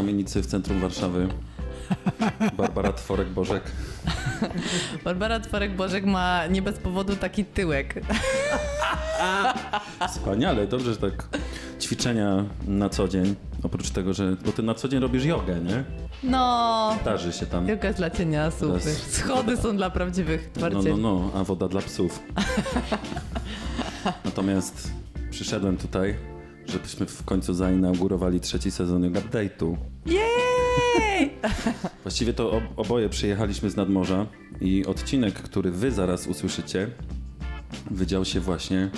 kamienicy w centrum Warszawy. Barbara Tworek-Bożek. Barbara Tworek-Bożek ma nie bez powodu taki tyłek. Wspaniale, dobrze, że tak ćwiczenia na co dzień. Oprócz tego, że. Bo ty na co dzień robisz jogę, nie? No, Darzy się tam. joga jest dla cienia, super. Teraz- Schody są dla prawdziwych No, no, twardzieli. no, a woda dla psów. Natomiast przyszedłem tutaj, żebyśmy w końcu zainaugurowali trzeci sezon Yoga Update'u. Jej! Właściwie to ob- oboje przyjechaliśmy z nadmorza i odcinek, który wy zaraz usłyszycie, wydział się właśnie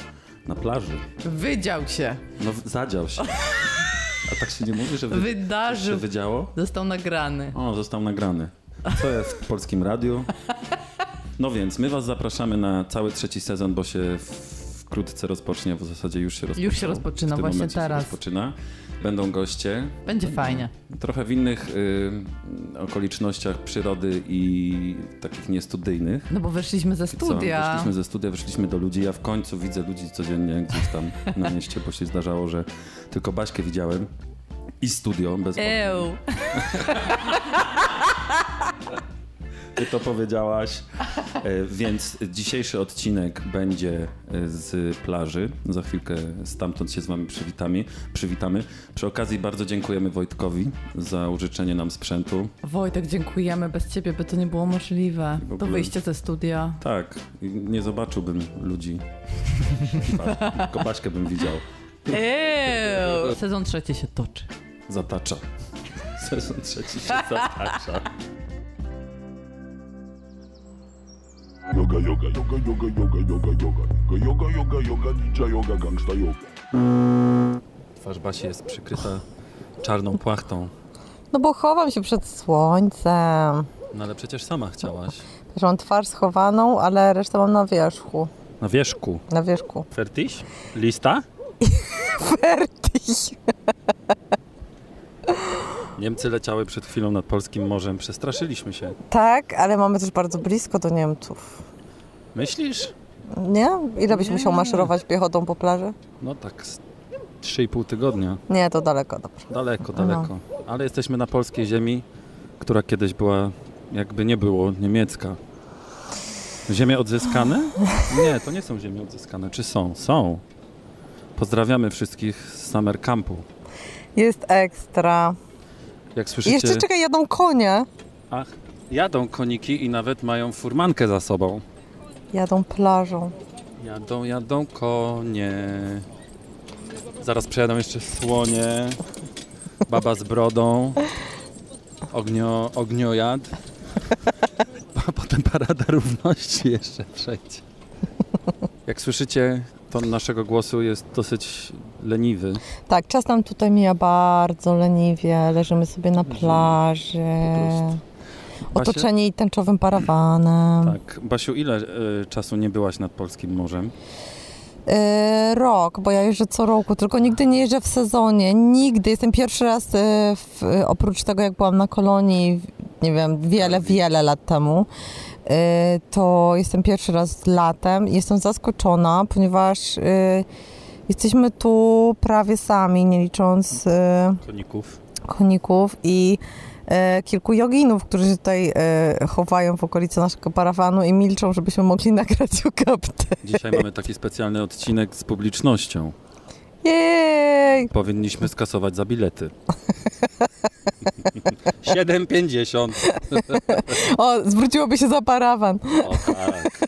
na plaży. Wydział się, No, zadział się. A tak się nie mówi, że wy- się wydarzył, wydziało? został nagrany. O, został nagrany. Co jest w polskim radiu? No więc, my was zapraszamy na cały trzeci sezon, bo się w- wkrótce rozpocznie, w zasadzie już się rozpoczyna. Już się rozpoczyna, właśnie teraz. Rozpoczyna. Będą goście, Będzie fajnie. trochę w innych y, okolicznościach przyrody i takich niestudyjnych. No bo wyszliśmy ze Co? studia. Wyszliśmy ze studia, wyszliśmy do ludzi. Ja w końcu widzę ludzi codziennie gdzieś tam na mieście, bo się zdarzało, że tylko Baśkę widziałem. I studio bez. Eł. Ty to powiedziałaś. E, Więc dzisiejszy odcinek będzie e, z plaży. Za chwilkę stamtąd się z wami przywitamy. przywitamy. Przy okazji bardzo dziękujemy Wojtkowi za użyczenie nam sprzętu. Wojtek, dziękujemy. Bez ciebie by to nie było możliwe. W To ogóle- wyjście ze studia. Tak, nie zobaczyłbym ludzi. Tylko Baśkę bym widział. Ew. Sezon trzeci się toczy. Zatacza. Sezon trzeci się zatacza. Yoga, yoga, yoga, yoga, yoga, yoga, yoga, yoga, yoga, yoga, yoga, ninja yoga, gangsta yoga. Twarz Basi jest przykryta czarną płachtą. No bo chowam się przed słońcem. No ale przecież sama chciałaś. Też mam twarz schowaną, ale resztę mam na wierzchu. Na wierzchu. Na wierzchu. Fertiś? Lista? Fertig. Niemcy leciały przed chwilą nad polskim morzem. Przestraszyliśmy się. Tak, ale mamy też bardzo blisko do Niemców. Myślisz? Nie? Ile byś Nie. musiał maszerować piechotą po plaży? No tak z 3,5 tygodnia. Nie, to daleko, dobrze. Daleko, daleko. Ale jesteśmy na polskiej ziemi, która kiedyś była, jakby nie było, niemiecka. Ziemie odzyskane? Nie, to nie są ziemie odzyskane. Czy są? Są. Pozdrawiamy wszystkich z Summer Campu. Jest ekstra. Jak słyszycie, jeszcze czekaj, jadą konie. ach, jadą koniki i nawet mają furmankę za sobą. Jadą plażą. Jadą, jadą konie. Zaraz przejadą jeszcze słonie. Baba z brodą. Ognio, ogniojad. A potem parada równości jeszcze przejdzie. Jak słyszycie, ton naszego głosu jest dosyć leniwy. Tak, czas nam tutaj mija bardzo leniwie. Leżymy sobie na plaży. Otoczeni tęczowym parawanem. Tak. Basiu, ile y, czasu nie byłaś nad Polskim Morzem? E, rok, bo ja jeżdżę co roku, tylko nigdy nie jeżdżę w sezonie. Nigdy. Jestem pierwszy raz, e, w, oprócz tego jak byłam na kolonii, nie wiem, wiele, wiele lat temu, to jestem pierwszy raz latem i jestem zaskoczona, ponieważ e, jesteśmy tu prawie sami, nie licząc e, Koników. koników i kilku joginów, którzy się tutaj chowają w okolicy naszego parawanu i milczą, żebyśmy mogli nagrać ukaptę. Dzisiaj mamy taki specjalny odcinek z publicznością. Jej! Powinniśmy skasować za bilety. 7,50. O, zwróciłoby się za parawan. O tak.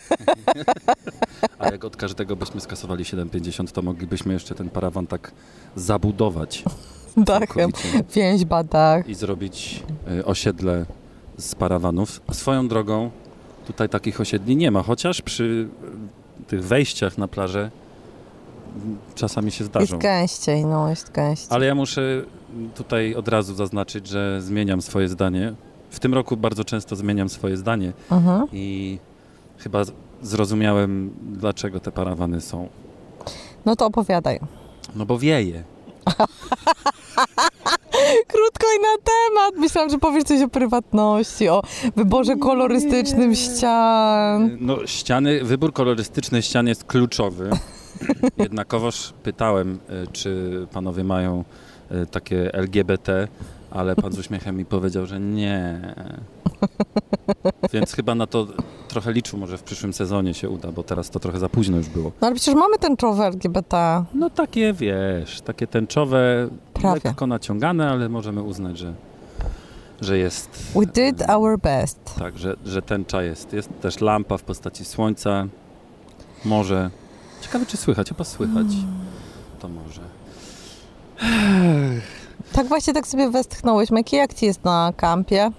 A jak od każdego byśmy skasowali 7,50, to moglibyśmy jeszcze ten parawan tak zabudować Dachem. całkowicie Więźba dach. i zrobić y, osiedle z parawanów. Swoją drogą tutaj takich osiedli nie ma, chociaż przy y, tych wejściach na plażę czasami się Jest zdarzą. gęściej, no, jest gęściej. Ale ja muszę tutaj od razu zaznaczyć, że zmieniam swoje zdanie. W tym roku bardzo często zmieniam swoje zdanie Mhm. i chyba zrozumiałem, dlaczego te parawany są. No to opowiadaj. No bo wieje. Krótko i na temat. Myślałam, że powiesz coś o prywatności, o wyborze kolorystycznym ścian. No ściany, wybór kolorystyczny ścian jest kluczowy. Jednakowoż pytałem, y, czy panowie mają y, takie LGBT, ale pan z uśmiechem mi powiedział, że nie. Więc chyba na to trochę liczył, może w przyszłym sezonie się uda, bo teraz to trochę za późno już było. No ale przecież mamy tęczowe LGBT. No takie, wiesz, takie tęczowe, Prawie. lekko naciągane, ale możemy uznać, że, że jest... We did our best. Tak, że, że tęcza jest. Jest też lampa w postaci słońca, morze. Ciekawe, czy słychać, chyba słychać. To może. Tak właśnie tak sobie westchnąłeś. Jaki jak ci jest na kampie?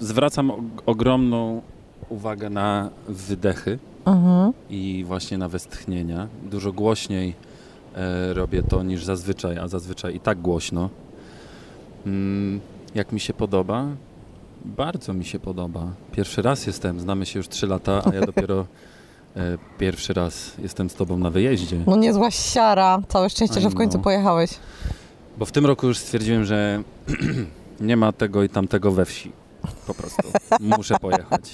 Zwracam og- ogromną uwagę na wydechy Mhm. i właśnie na westchnienia. Dużo głośniej e, robię to niż zazwyczaj, a zazwyczaj i tak głośno. Mm, jak mi się podoba? Bardzo mi się podoba. Pierwszy raz jestem, znamy się już 3 lata, a ja dopiero e, pierwszy raz jestem z tobą na wyjeździe. No niezła siara. Całe szczęście, Aj, że w końcu no. pojechałeś. Bo w tym roku już stwierdziłem, że nie ma tego i tamtego we wsi. Po prostu. Muszę pojechać.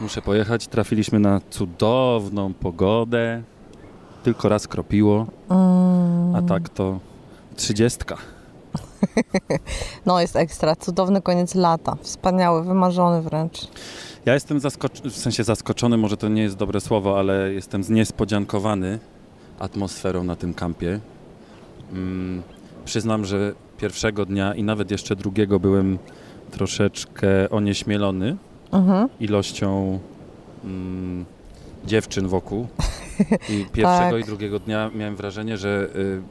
Muszę pojechać. Trafiliśmy na cudowną pogodę. Tylko raz kropiło, Mm. a tak to trzydziestka. No jest ekstra. Cudowny koniec lata. Wspaniały, wymarzony wręcz. Ja jestem zaskoczony, w sensie zaskoczony, może to nie jest dobre słowo, ale jestem zniespodziankowany atmosferą na tym kampie. Mm, przyznam, że pierwszego dnia i nawet jeszcze drugiego byłem troszeczkę onieśmielony Mhm. ilością mm, dziewczyn wokół. I pierwszego Tak. i drugiego dnia miałem wrażenie, że y,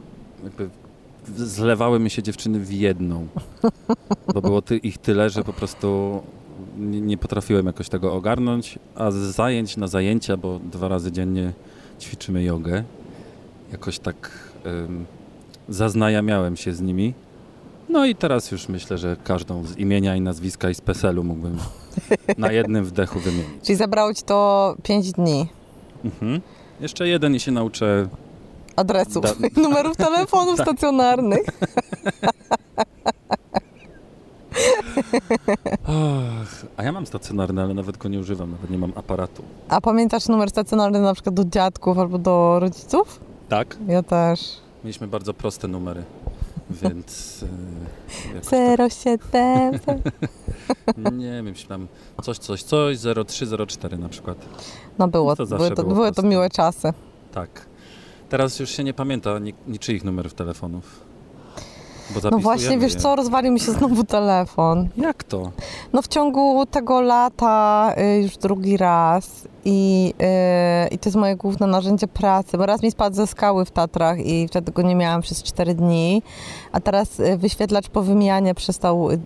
jakby zlewały mi się dziewczyny w jedną. Bo było ty, ich tyle, że po prostu nie, potrafiłem jakoś tego ogarnąć, a z zajęć na zajęcia, bo dwa razy dziennie ćwiczymy jogę, jakoś tak zaznajamiałem się z nimi. No i teraz już myślę, że każdą z imienia i nazwiska i z PESEL-u mógłbym na jednym wdechu wymienić. Czyli zabrało ci to 5 dni. Mhm. Jeszcze jeden i się nauczę. Adresów, Da- numerów telefonów Tak. stacjonarnych. A ja mam stacjonarny, ale nawet go nie używam, nawet nie mam aparatu. A pamiętasz numer stacjonarny na przykład do dziadków albo do rodziców? Tak? Ja też. Mieliśmy bardzo proste numery, więc. Yy, jakoś 07. tak, nie wiem, tam coś, coś, coś, 0304 na przykład. No było, To były, to, było były to miłe czasy. Tak. Teraz już się nie pamięta ni- niczyich numerów telefonów. No właśnie, wiesz co, rozwalił mi się znowu telefon. Jak to? No w ciągu tego lata y, już drugi raz i, y, i to jest moje główne narzędzie pracy, bo raz mi spadł ze skały w Tatrach i wtedy go nie miałam przez 4 dni, a teraz y, wyświetlacz po wymianie przestał y,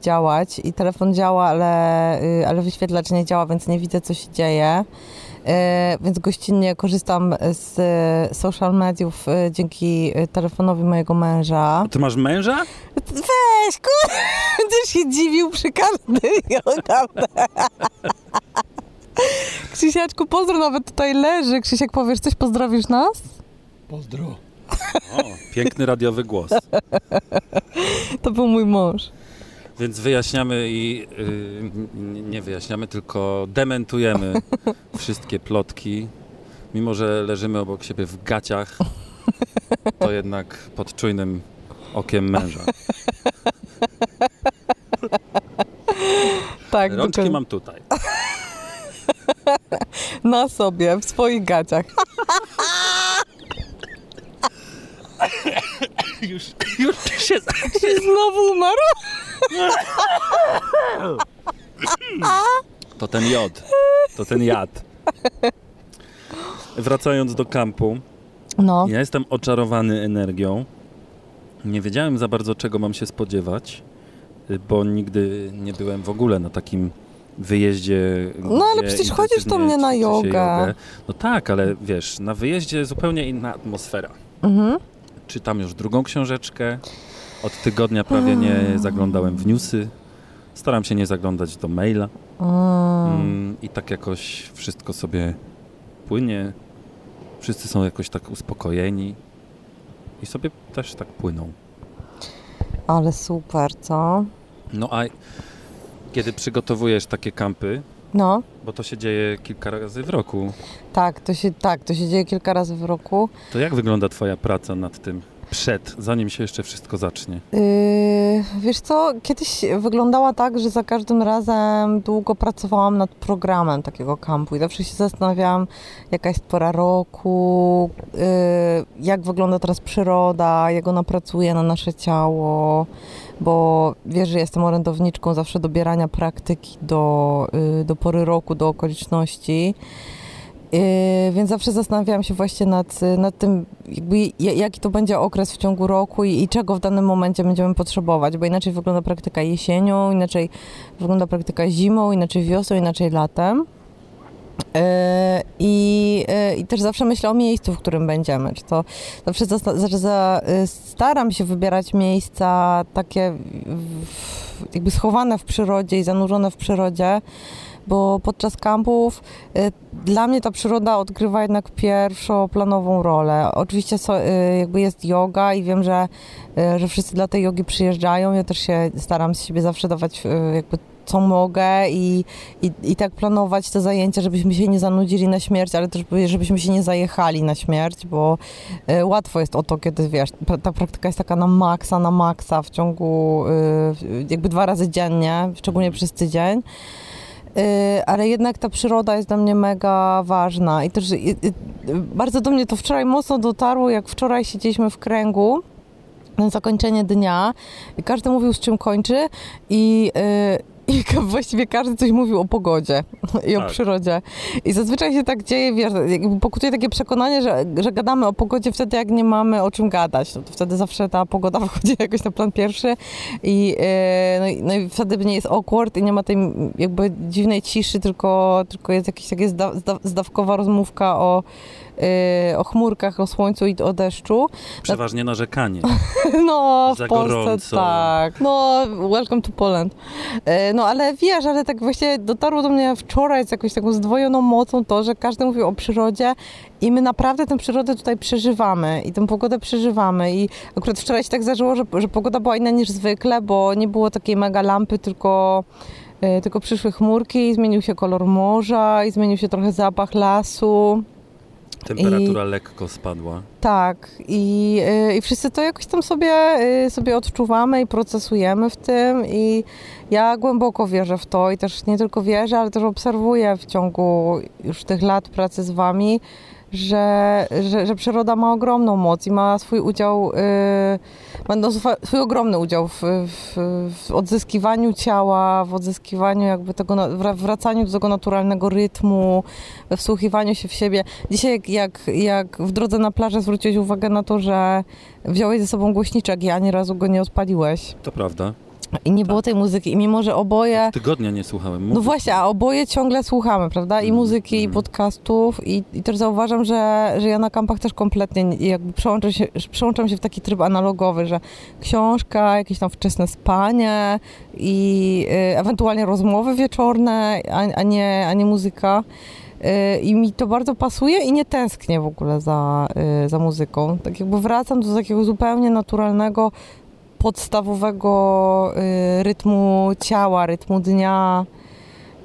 działać i telefon działa, ale, y, ale wyświetlacz nie działa, więc nie widzę co się dzieje. Y, więc gościnnie korzystam z y, social mediów y, dzięki telefonowi mojego męża. A ty masz męża? Weź, kur... Będziesz się dziwił przy każdej. Krzysiaczku, pozdro nawet tutaj leży. Krzysiek, powiesz coś, pozdrowisz nas? Pozdro. O, piękny radiowy głos. To był mój mąż. Więc wyjaśniamy i y, n- nie wyjaśniamy, tylko dementujemy wszystkie plotki. Mimo, że leżymy obok siebie w gaciach, to jednak pod czujnym okiem męża. Tak, Rączki dokładnie. mam tutaj. na sobie, w swoich gaciach. Już, już się... I znowu umarł? To ten jod. To ten jad. Wracając do kampu, No, ja jestem oczarowany energią. Nie wiedziałem za bardzo, czego mam się spodziewać, bo nigdy nie byłem w ogóle na takim wyjeździe. No, ale przecież chodzisz do mnie na się jogę. No tak, ale wiesz, na wyjeździe zupełnie inna atmosfera. mhm. Czytam już drugą książeczkę. Od tygodnia prawie nie zaglądałem w newsy. Staram się nie zaglądać do maila. Mm. Mm, I tak jakoś wszystko sobie płynie. Wszyscy są jakoś tak uspokojeni. I sobie też tak płyną. Ale super, co? No a kiedy przygotowujesz takie kampy, No, bo to się dzieje kilka razy w roku, tak, to się, tak, to się dzieje kilka razy w roku. to jak wygląda Twoja praca nad tym przed, zanim się jeszcze wszystko zacznie? Yy, wiesz co, kiedyś wyglądała tak, że za każdym razem długo pracowałam nad programem takiego kampu i zawsze się zastanawiałam, jaka jest pora roku, yy, jak wygląda teraz przyroda, jak ona pracuje na nasze ciało, bo wiesz, że jestem orędowniczką zawsze dobierania praktyki do, yy, do pory roku, do okoliczności. Yy, więc zawsze zastanawiałam się właśnie nad, nad tym, jakby, ja- jaki to będzie okres w ciągu roku i, i czego w danym momencie będziemy potrzebować, bo inaczej wygląda praktyka jesienią, inaczej wygląda praktyka zimą, inaczej wiosną, inaczej latem. Yy, I, yy, I też zawsze myślę o miejscu, w którym będziemy. Czy to zawsze za, za, staram się wybierać miejsca takie jakby schowane w przyrodzie i zanurzone w przyrodzie, bo podczas kampów y, dla mnie ta przyroda odgrywa jednak pierwszoplanową rolę. Oczywiście so, jakby jest yoga i wiem, że, że wszyscy dla tej jogi przyjeżdżają. Ja też się staram z siebie zawsze dawać jakby co mogę i, i, i tak planować te zajęcia, żebyśmy się nie zanudzili na śmierć, ale też żebyśmy się nie zajechali na śmierć, bo y, łatwo jest o to, kiedy wiesz, ta praktyka jest taka na maksa, na maksa w ciągu y, jakby dwa razy dziennie, szczególnie przez tydzień. Y, ale jednak ta przyroda jest dla mnie mega ważna i też bardzo do mnie to wczoraj mocno dotarło, jak wczoraj siedzieliśmy w kręgu na zakończenie dnia i każdy mówił z czym kończy i, i właściwie każdy coś mówił o pogodzie i o Tak. przyrodzie. I zazwyczaj się tak dzieje, wiesz, pokutuje takie przekonanie, że, że gadamy o pogodzie wtedy, jak nie mamy o czym gadać. No to wtedy zawsze ta pogoda wychodzi jakoś na plan pierwszy i, y, no, i, no i wtedy nie jest awkward i nie ma tej jakby dziwnej ciszy, tylko, tylko jest jakaś taka zda, zda, zdawkowa rozmówka o, o chmurkach, o słońcu i o deszczu. Przeważnie narzekanie. No, w Za Polsce gorąco. tak. No, welcome to Poland. E, No, ale wiesz, ale tak właśnie dotarło do mnie wczoraj z jakąś taką zdwojoną mocą to, że każdy mówił o przyrodzie i my naprawdę tę przyrodę tutaj przeżywamy i tę pogodę przeżywamy i akurat wczoraj się tak zdarzyło, że, że pogoda była inna niż zwykle, bo nie było takiej mega lampy, tylko e, tylko przyszły chmurki i zmienił się kolor morza i zmienił się trochę zapach lasu. Temperatura lekko spadła. Tak, i, y, i wszyscy to jakoś tam sobie, y, sobie odczuwamy i procesujemy w tym i ja głęboko wierzę w to i też nie tylko wierzę, ale też obserwuję w ciągu już tych lat pracy z wami, że, że, że przyroda ma ogromną moc i ma swój udział, y, ma no, swój ogromny udział w, w, w odzyskiwaniu ciała, w odzyskiwaniu jakby tego, wracaniu do tego naturalnego rytmu, we wsłuchiwaniu się w siebie. Dzisiaj jak, jak, jak w drodze na plażę zwróciłeś uwagę na to, że wziąłeś ze sobą głośniczek i ani razu go nie odpaliłeś To prawda. I nie było tej muzyki i mimo, że oboje... Tygodnia nie słuchałem No muzyki. właśnie, a oboje ciągle słuchamy, prawda? I Mm, muzyki, i mm. podcastów i, i też zauważam, że, że ja na kampach też kompletnie nie- jakby przełączam się, przełączam się w taki tryb analogowy, że książka, jakieś tam wczesne spanie i y, ewentualnie rozmowy wieczorne, a, a, nie, a nie muzyka. Y, I mi to bardzo pasuje i nie tęsknię w ogóle za, y, za muzyką. Tak jakby wracam do takiego zupełnie naturalnego, podstawowego y, rytmu ciała, rytmu dnia.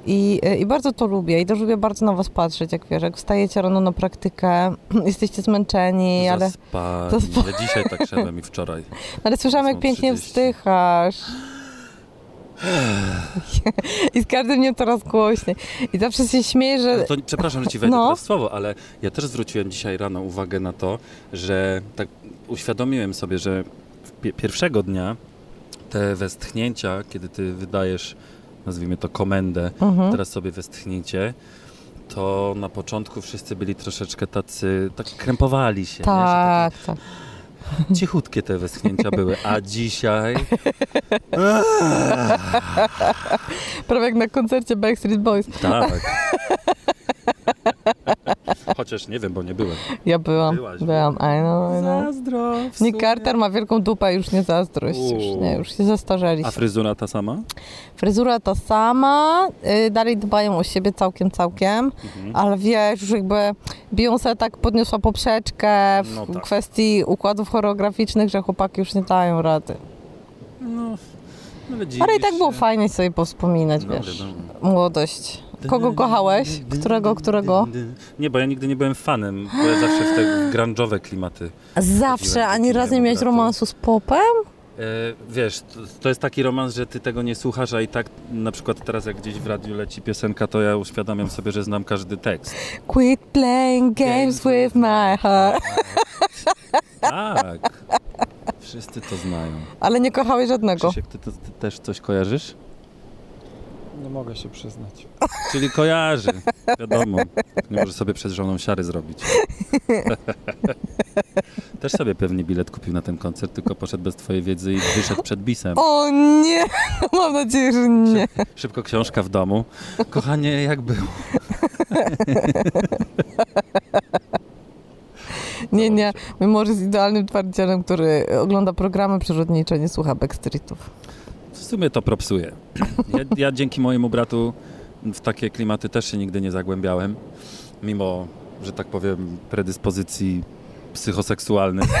I, y, I bardzo to lubię i też lubię bardzo na was patrzeć, jak wiesz, jak wstajecie rano na praktykę, jesteście zmęczeni, ale, Zaspani, Zaspa- ale dzisiaj tak szedłem i wczoraj. ale słyszałam, jak pięknie 30. wzdychasz. I z każdym dniem coraz głośniej. I zawsze się śmieję, że... To, przepraszam, że ci wejdę No. w słowo, ale ja też zwróciłem dzisiaj rano uwagę na to, że tak uświadomiłem sobie, że pierwszego dnia te westchnięcia, kiedy ty wydajesz, nazwijmy to komendę, Mhm. teraz sobie westchnijcie, to na początku wszyscy byli troszeczkę tacy, tak krępowali się. Tak, tak. Cichutkie te westchnięcia były, a dzisiaj Prawie jak na koncercie Backstreet Boys. tak. chociaż nie wiem, bo nie byłem. Ja byłam, Byłaś, byłam, I know, I know. Zazdro. w Nick. Carter ma wielką dupę, już nie zazdrość, już Uuu. nie, już się zestarzeli. A fryzura ta sama? Fryzura ta sama, y, dalej dbają o siebie całkiem, całkiem, Mhm. ale wiesz, już jakby Beyoncé tak podniosła poprzeczkę w No tak. kwestii układów choreograficznych, że chłopaki już nie dają rady. No, ale, Ale i tak było się. fajnie sobie powspominać, No, wiesz, wiadomo. młodość. Kogo kochałeś? Którego, którego? Nie, bo ja nigdy nie byłem fanem, bo ja zawsze w te grunge'owe klimaty. Zawsze, ani do razu nie miałeś romansu z popem? E, wiesz, to, jest taki romans, że ty tego nie słuchasz, a i tak na przykład teraz jak gdzieś w radiu leci piosenka, to ja uświadamiam sobie, że znam każdy tekst. Quit playing games with my heart. Tak. Wszyscy to znają. Ale nie kochałeś żadnego. Krzysiek, ty, to, ty też coś kojarzysz? Nie mogę się przyznać. Czyli kojarzy, wiadomo. Nie może sobie przez żoną siary zrobić. Też sobie pewnie bilet kupił na ten koncert, tylko poszedł bez twojej wiedzy i wyszedł przed bisem. O nie! Mam nadzieję, że nie. Szybko książka w domu. Kochanie, jak było? Nie, nie. Mimo, że jest idealnym twardzielem, który ogląda programy przyrodnicze, nie słucha Backstreetów. Sumie to propsuje. Ja, ja dzięki mojemu bratu w takie klimaty też się nigdy nie zagłębiałem, mimo, że tak powiem, predyspozycji psychoseksualnych.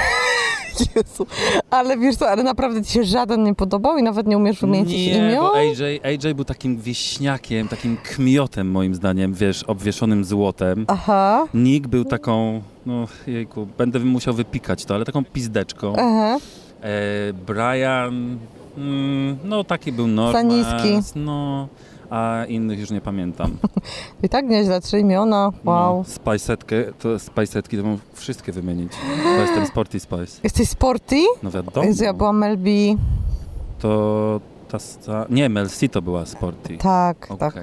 Jezu. Ale wiesz co, ale naprawdę ci się żaden nie podobał i nawet nie umiesz wymienić Nie, imion? bo AJ, AJ był takim wieśniakiem, takim kmiotem moim zdaniem, wiesz, obwieszonym złotem. Aha, Nick był taką, no jejku, będę musiał wypikać to, ale taką pizdeczką. aha. E, Brian, mm, no taki był Za normal. niski. No, a innych już nie pamiętam. I tak nieźle, trzy imiona, wow. No, Spicesetkę, to Spicesetki to mam wszystkie wymienić, bo jestem Sporty Spice. Jesteś sporty? No wiadomo. Jezu, ja byłam Mel B. To ta, ta, nie, Mel C to była Sporty. Tak, Okej. tak.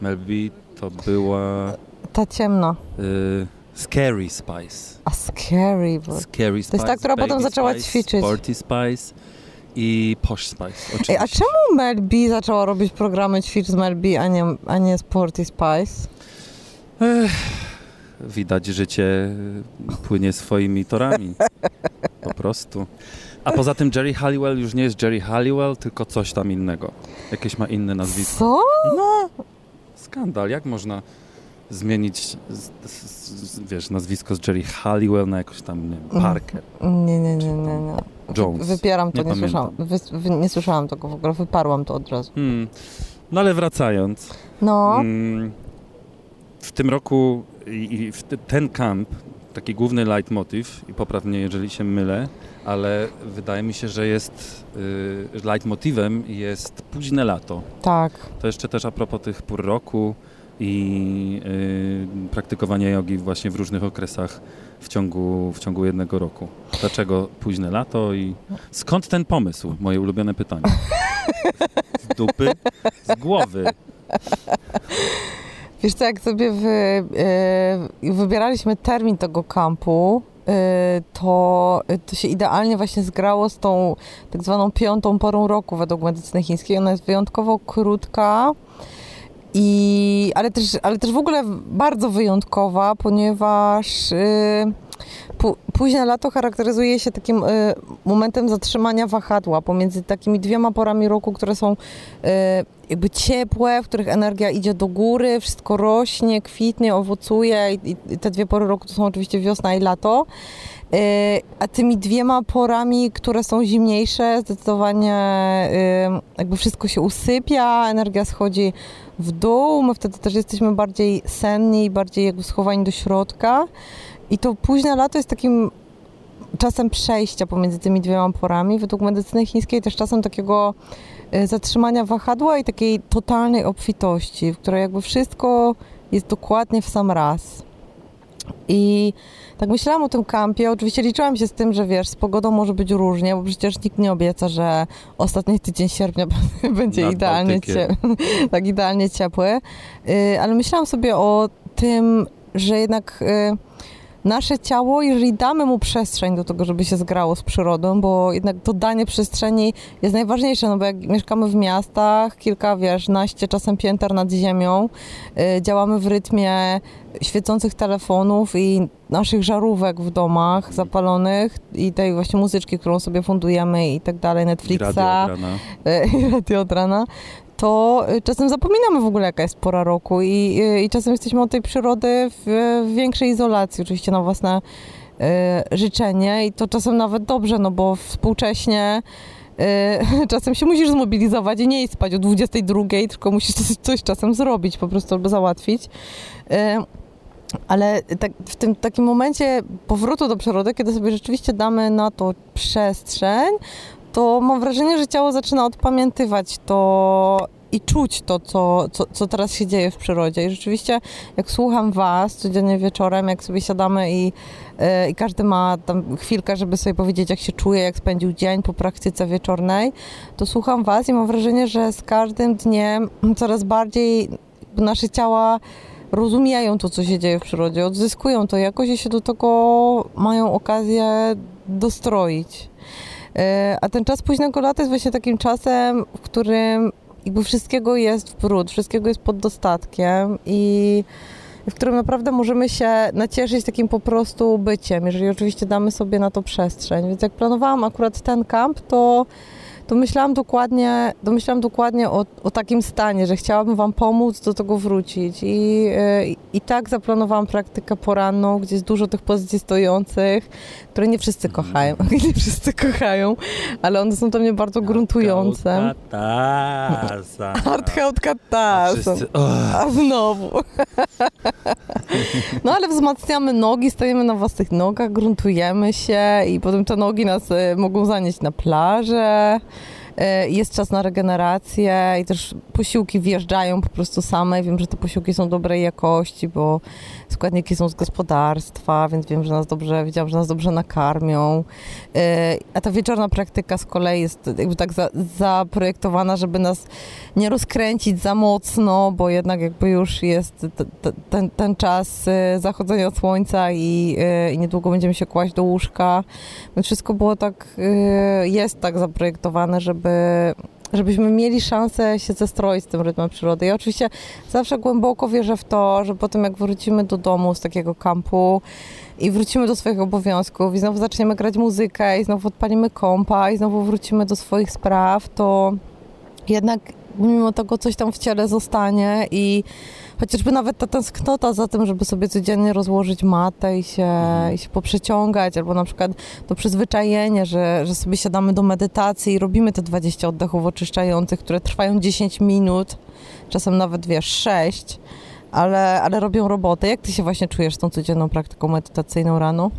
Mel B to była Ta ciemna. y, Scary Spice. A scary, bo... Scary Spice. ta, która potem zaczęła Spice, ćwiczyć. Sporty Spice i Posh Spice. Oczywiście. Ej, a czemu Mel B zaczęła robić programy Ćwicz z Mel B, a nie, a nie Sporty Spice? Widać, życie płynie swoimi torami. Po prostu. A poza tym Jerry Halliwell już nie jest Jerry Halliwell, tylko coś tam innego. Jakieś ma inne nazwisko. Co? No, skandal. Jak można zmienić, wiesz, nazwisko z Jerry Halliwell na jakoś tam, nie wiem, Parker, Nie, nie, nie, nie, nie. Jones. Wypieram to, Nie nie, słyszałam. Wy, nie słyszałam tego w ogóle, wyparłam to od razu. Hmm. No ale wracając. No, Mm, w tym roku i, i ten kamp, taki główny leitmotiv, i poprawnie jeżeli się mylę, ale wydaje mi się, że jest y, leitmotivem jest późne lato. tak. To jeszcze też a propos tych pór roku i y, praktykowania jogi właśnie w różnych okresach w ciągu, w ciągu jednego roku. Dlaczego późne lato i skąd ten pomysł? Moje ulubione pytanie. Z dupy, z głowy. Wiesz co, jak sobie wy, e, wybieraliśmy termin tego kampu, e, to, to się idealnie właśnie zgrało z tą tak zwaną piątą porą roku według medycyny chińskiej. Ona jest wyjątkowo krótka. I, ale, też, ale też w ogóle bardzo wyjątkowa, ponieważ y, późne lato charakteryzuje się takim y, momentem zatrzymania wahadła pomiędzy takimi dwiema porami roku, które są y, jakby ciepłe, w których energia idzie do góry, wszystko rośnie, kwitnie, owocuje i, i te dwie pory roku to są oczywiście wiosna i lato. A tymi dwiema porami, które są zimniejsze, zdecydowanie jakby wszystko się usypia, energia schodzi w dół, my wtedy też jesteśmy bardziej senni bardziej jakby schowani do środka. I to późne lato jest takim czasem przejścia pomiędzy tymi dwiema porami. Według medycyny chińskiej też czasem takiego y, zatrzymania wahadła i takiej totalnej obfitości, w której jakby wszystko jest dokładnie w sam raz. I tak myślałam o tym kampie. Oczywiście liczyłam się z tym, że wiesz, z pogodą może być różnie, bo przecież nikt nie obieca, że ostatni tydzień sierpnia będzie Nad idealnie, Bałtykiem. cie- tak idealnie ciepły. Y, Ale myślałam sobie o tym, że jednak y, nasze ciało, jeżeli damy mu przestrzeń do tego, żeby się zgrało z przyrodą, bo jednak to danie przestrzeni jest najważniejsze, no bo jak mieszkamy w miastach, kilka, wiesz, naście czasem pięter nad ziemią, y, działamy w rytmie świecących telefonów i naszych żarówek w domach zapalonych i tej właśnie muzyczki, którą sobie fundujemy i tak dalej, Netflixa. I radio od rana, to y, czasem zapominamy w ogóle, jaka jest pora roku i, y, i czasem jesteśmy od tej przyrody w, w większej izolacji, oczywiście na własne y, życzenie i to czasem nawet dobrze, no bo współcześnie y, czasem się musisz zmobilizować i nie iść spać o 22, tylko musisz coś, coś czasem zrobić po prostu albo załatwić. Y, ale tak, w tym takim momencie powrotu do przyrody, kiedy sobie rzeczywiście damy na to przestrzeń, to mam wrażenie, że ciało zaczyna odpamiętywać to i czuć to, co, co, co teraz się dzieje w przyrodzie. I rzeczywiście, jak słucham Was codziennie wieczorem, jak sobie siadamy i, yy, i każdy ma tam chwilkę, żeby sobie powiedzieć, jak się czuje, jak spędził dzień po praktyce wieczornej, to słucham Was i mam wrażenie, że z każdym dniem coraz bardziej nasze ciała rozumieją to, co się dzieje w przyrodzie, odzyskują to jakoś i się do tego mają okazję dostroić. E, A ten czas późnego lata jest właśnie takim czasem, w którym jakby wszystkiego jest w brud, wszystkiego jest pod dostatkiem i w którym naprawdę możemy się nacieszyć takim po prostu byciem, jeżeli oczywiście damy sobie na to przestrzeń. Więc jak planowałam akurat ten kamp, to, to myślałam dokładnie, to myślałam dokładnie o, o takim stanie, że chciałabym Wam pomóc do tego wrócić. I, i, I tak zaplanowałam praktykę poranną, gdzie jest dużo tych pozycji stojących, które nie wszyscy kochają, nie wszyscy kochają, ale one są dla mnie bardzo gruntujące. Katasa. Hardcoat A katasa. A znowu. No ale wzmacniamy nogi, stajemy na własnych nogach, gruntujemy się i potem te nogi nas e, mogą zanieść na plażę. E, Jest czas na regenerację i też posiłki wjeżdżają po prostu same. Wiem, że te posiłki są dobrej jakości, bo składniki są z gospodarstwa, więc wiem, że nas dobrze, wiedziałam, że nas dobrze nakarmią. E, A ta wieczorna praktyka z kolei jest jakby tak za, zaprojektowana, żeby nas nie rozkręcić za mocno, bo jednak jakby już jest ten, ten czas e, zachodzenia słońca i, i niedługo będziemy się kłaść do łóżka. Więc wszystko było tak, jest tak zaprojektowane, żeby żebyśmy mieli szansę się zestroić z tym rytmem przyrody. Ja oczywiście zawsze głęboko wierzę w to, że potem jak wrócimy do domu z takiego kampu i wrócimy do swoich obowiązków i znowu zaczniemy grać muzykę i znowu odpalimy kompa i znowu wrócimy do swoich spraw, to jednak mimo tego coś tam w ciele zostanie i chociażby nawet ta tęsknota za tym, żeby sobie codziennie rozłożyć matę i się, i się poprzeciągać, albo na przykład to przyzwyczajenie, że, że sobie siadamy do medytacji i robimy te 20 oddechów oczyszczających, które trwają 10 minut, czasem nawet wiesz 6, ale, ale robią robotę. Jak ty się właśnie czujesz z tą codzienną praktyką medytacyjną rano?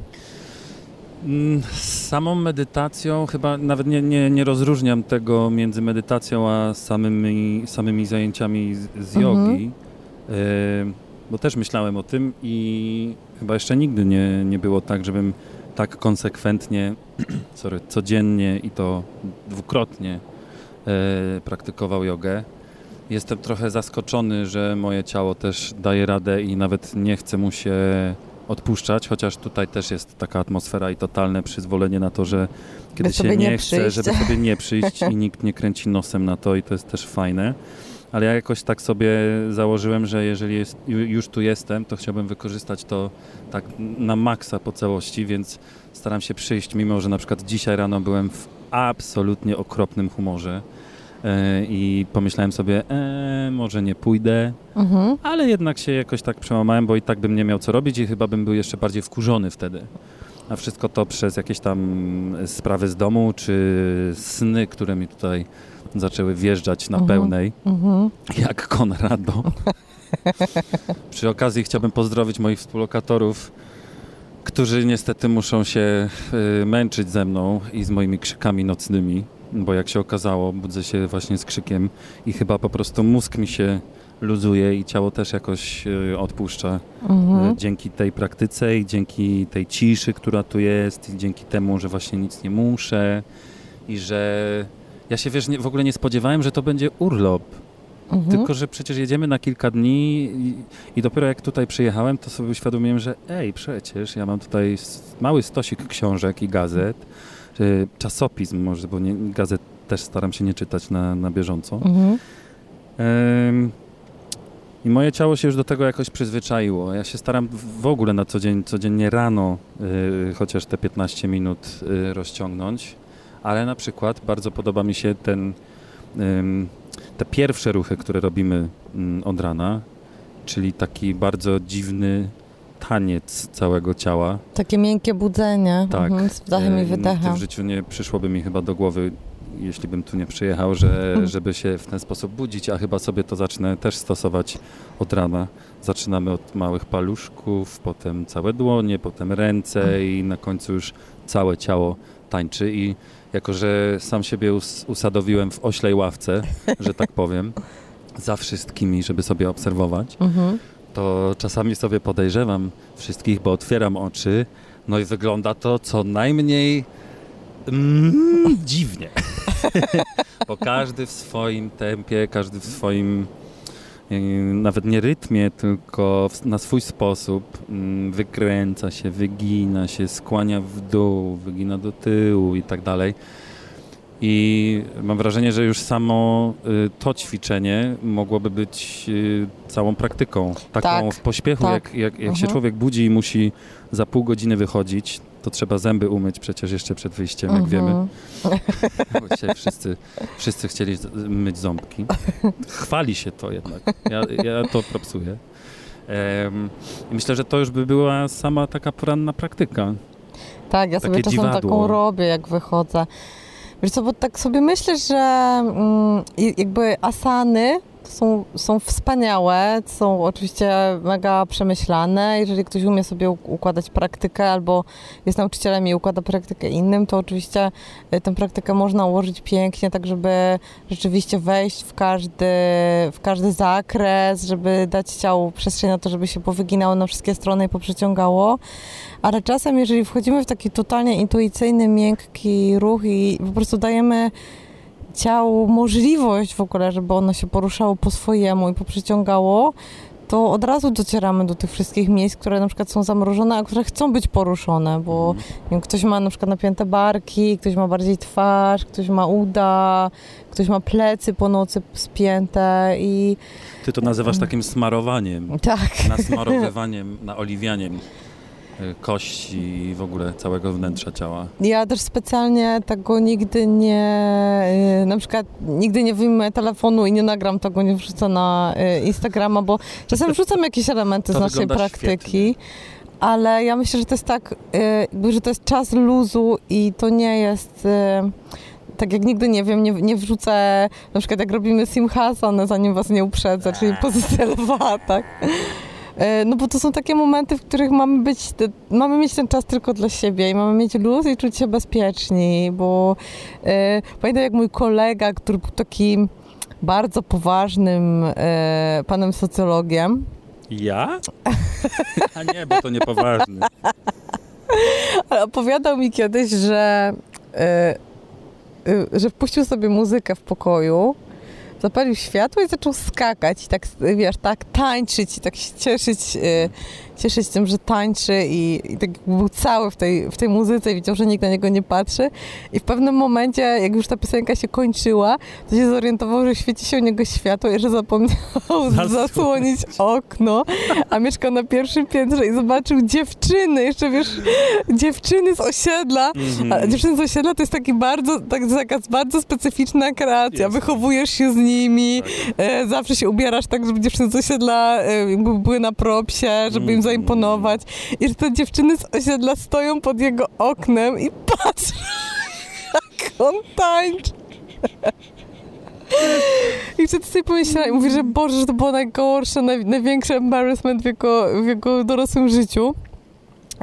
Mm, Z samą medytacją chyba nawet nie, nie, nie rozróżniam tego między medytacją a samymi, samymi zajęciami z, z Mhm. jogi, Yy, bo też myślałem o tym i chyba jeszcze nigdy nie, nie było tak, żebym tak konsekwentnie, sorry, codziennie i to dwukrotnie yy, praktykował jogę. Jestem trochę zaskoczony, że moje ciało też daje radę i nawet nie chce mu się odpuszczać, chociaż tutaj też jest taka atmosfera i totalne przyzwolenie na to, że kiedy się nie, nie chce, przyjść. żeby sobie nie przyjść i nikt nie kręci nosem na to i to jest też fajne. Ale ja jakoś tak sobie założyłem, że jeżeli jest, ju- już tu jestem, to chciałbym wykorzystać to tak na maksa po całości, więc staram się przyjść, mimo że na przykład dzisiaj rano byłem w absolutnie okropnym humorze e, i pomyślałem sobie, e, może nie pójdę, Mhm. ale jednak się jakoś tak przełamałem, bo i tak bym nie miał co robić i chyba bym był jeszcze bardziej wkurzony wtedy. A wszystko to przez jakieś tam sprawy z domu, czy sny, które mi tutaj zaczęły wjeżdżać na Mhm. pełnej, Mhm. jak Konrado. Przy okazji chciałbym pozdrowić moich współlokatorów, którzy niestety muszą się y, męczyć ze mną i z moimi krzykami nocnymi, bo jak się okazało, budzę się właśnie z krzykiem i chyba po prostu mózg mi się luzuje i ciało też jakoś y, odpuszcza Mhm. y, dzięki tej praktyce i dzięki tej ciszy, która tu jest i dzięki temu, że właśnie nic nie muszę i że ja się wiesz, nie, w ogóle nie spodziewałem, że to będzie urlop. Mhm. Tylko, że przecież jedziemy na kilka dni i, i dopiero jak tutaj przyjechałem, to sobie uświadomiłem, że ej, przecież ja mam tutaj mały stosik książek i gazet, y, czasopism może, bo nie, gazet też staram się nie czytać na, na bieżąco. Mhm. I moje ciało się już do tego jakoś przyzwyczaiło. Ja się staram w- w ogóle na co dzień, codziennie rano y, chociaż te 15 minut y, rozciągnąć, ale na przykład bardzo podoba mi się ten, te pierwsze ruchy, które robimy ym, od rana, czyli taki bardzo dziwny taniec całego ciała. Takie miękkie budzenie. Tak. Mhm, z wdechem i wydechem. w życiu nie przyszłoby mi chyba do głowy, jeśli bym tu nie przyjechał, że, żeby się w ten sposób budzić, a chyba sobie to zacznę też stosować od rana. Zaczynamy od małych paluszków, potem całe dłonie, potem ręce i na końcu już całe ciało tańczy i jako, że sam siebie us- usadowiłem w oślej ławce, że tak powiem, za wszystkimi, żeby sobie obserwować, Mhm. to czasami sobie podejrzewam wszystkich, bo otwieram oczy, no i wygląda to co najmniej mm, dziwnie. bo każdy w swoim tempie, każdy w swoim nawet nie rytmie, tylko na swój sposób mm, wykręca się, wygina się, skłania w dół, wygina do tyłu i tak dalej. I mam wrażenie, że już samo y, to ćwiczenie mogłoby być y, całą praktyką. Taką Tak, w pośpiechu, tak. jak, jak, jak się Mhm. człowiek budzi i musi za pół godziny wychodzić, to trzeba zęby umyć przecież jeszcze przed wyjściem, jak wiemy. Mhm. Bo dzisiaj wszyscy, wszyscy chcieli myć ząbki. Chwali się to jednak. Ja, ja to propsuję. I myślę, że to już by była sama taka poranna praktyka. Tak, ja sobie Takie czasem dziwadło. taką robię, jak wychodzę. Wiesz co, bo tak sobie myślę, że mm, jakby asany są, są wspaniałe, są oczywiście mega przemyślane. Jeżeli ktoś umie sobie uk- układać praktykę albo jest nauczycielem i układa praktykę innym, to oczywiście y, tę praktykę można ułożyć pięknie, tak żeby rzeczywiście wejść w każdy, w każdy zakres, żeby dać ciału przestrzeń na to, żeby się powyginało na wszystkie strony i poprzeciągało. Ale czasem, jeżeli wchodzimy w taki totalnie intuicyjny, miękki ruch i po prostu dajemy ciału możliwość w ogóle, żeby ono się poruszało po swojemu i poprzeciągało, to od razu docieramy do tych wszystkich miejsc, które na przykład są zamrożone, a które chcą być poruszone, bo wiem, ktoś ma na przykład napięte barki, ktoś ma bardziej twarz, ktoś ma uda, ktoś ma plecy po nocy spięte i Ty to nazywasz takim smarowaniem, tak. nasmarowywaniem, naoliwianiem kości i w ogóle całego wnętrza ciała. Ja też specjalnie tego nigdy nie, y, na przykład nigdy nie wyjmę telefonu i nie nagram tego, nie wrzucę na y, Instagrama, bo czasem wrzucam jakieś elementy To z naszej praktyki, ale ja myślę, że to jest tak, y, że to jest czas luzu i to nie jest... Tak jak nigdy nie wiem, nie, nie wrzucę, na przykład jak robimy simhasan, zanim was nie uprzedzę, czyli pozycję lwa, tak? E, No bo to są takie momenty, w których mamy być, mamy mieć ten czas tylko dla siebie i mamy mieć luz i czuć się bezpieczni, bo e, pamiętam jak mój kolega, który był takim bardzo poważnym e, panem socjologiem, Ja? A nie, bo to niepoważny. ale opowiadał mi kiedyś, że, e, e, że wpuścił sobie muzykę w pokoju, zapalił światło i zaczął skakać i tak, wiesz, tak tańczyć i tak się cieszyć, e, cieszyć tym, że tańczy i, i tak był cały w tej, w tej muzyce i widział, że nikt na niego nie patrzy i w pewnym momencie, jak już ta piosenka się kończyła, to się zorientował, że świeci się u niego światło i że zapomniał Zasłonić. zasłonić okno, a mieszkał na pierwszym piętrze i zobaczył dziewczyny, jeszcze wiesz, dziewczyny z osiedla, Mhm. dziewczyny z osiedla to jest taki bardzo, tak, taka bardzo specyficzna kreacja. Jest. Wychowujesz się z nimi, Tak. e, zawsze się ubierasz tak, żeby dziewczyny z osiedla e, były na propsie, żeby im Mhm. zaimponować. I że te dziewczyny z osiedla stoją pod jego oknem i patrzą, jak on tańczy. I wtedy sobie pomyślałam i mówię, że Boże, że to było najgorsze, naj, największy embarrassment w jego, w jego dorosłym życiu.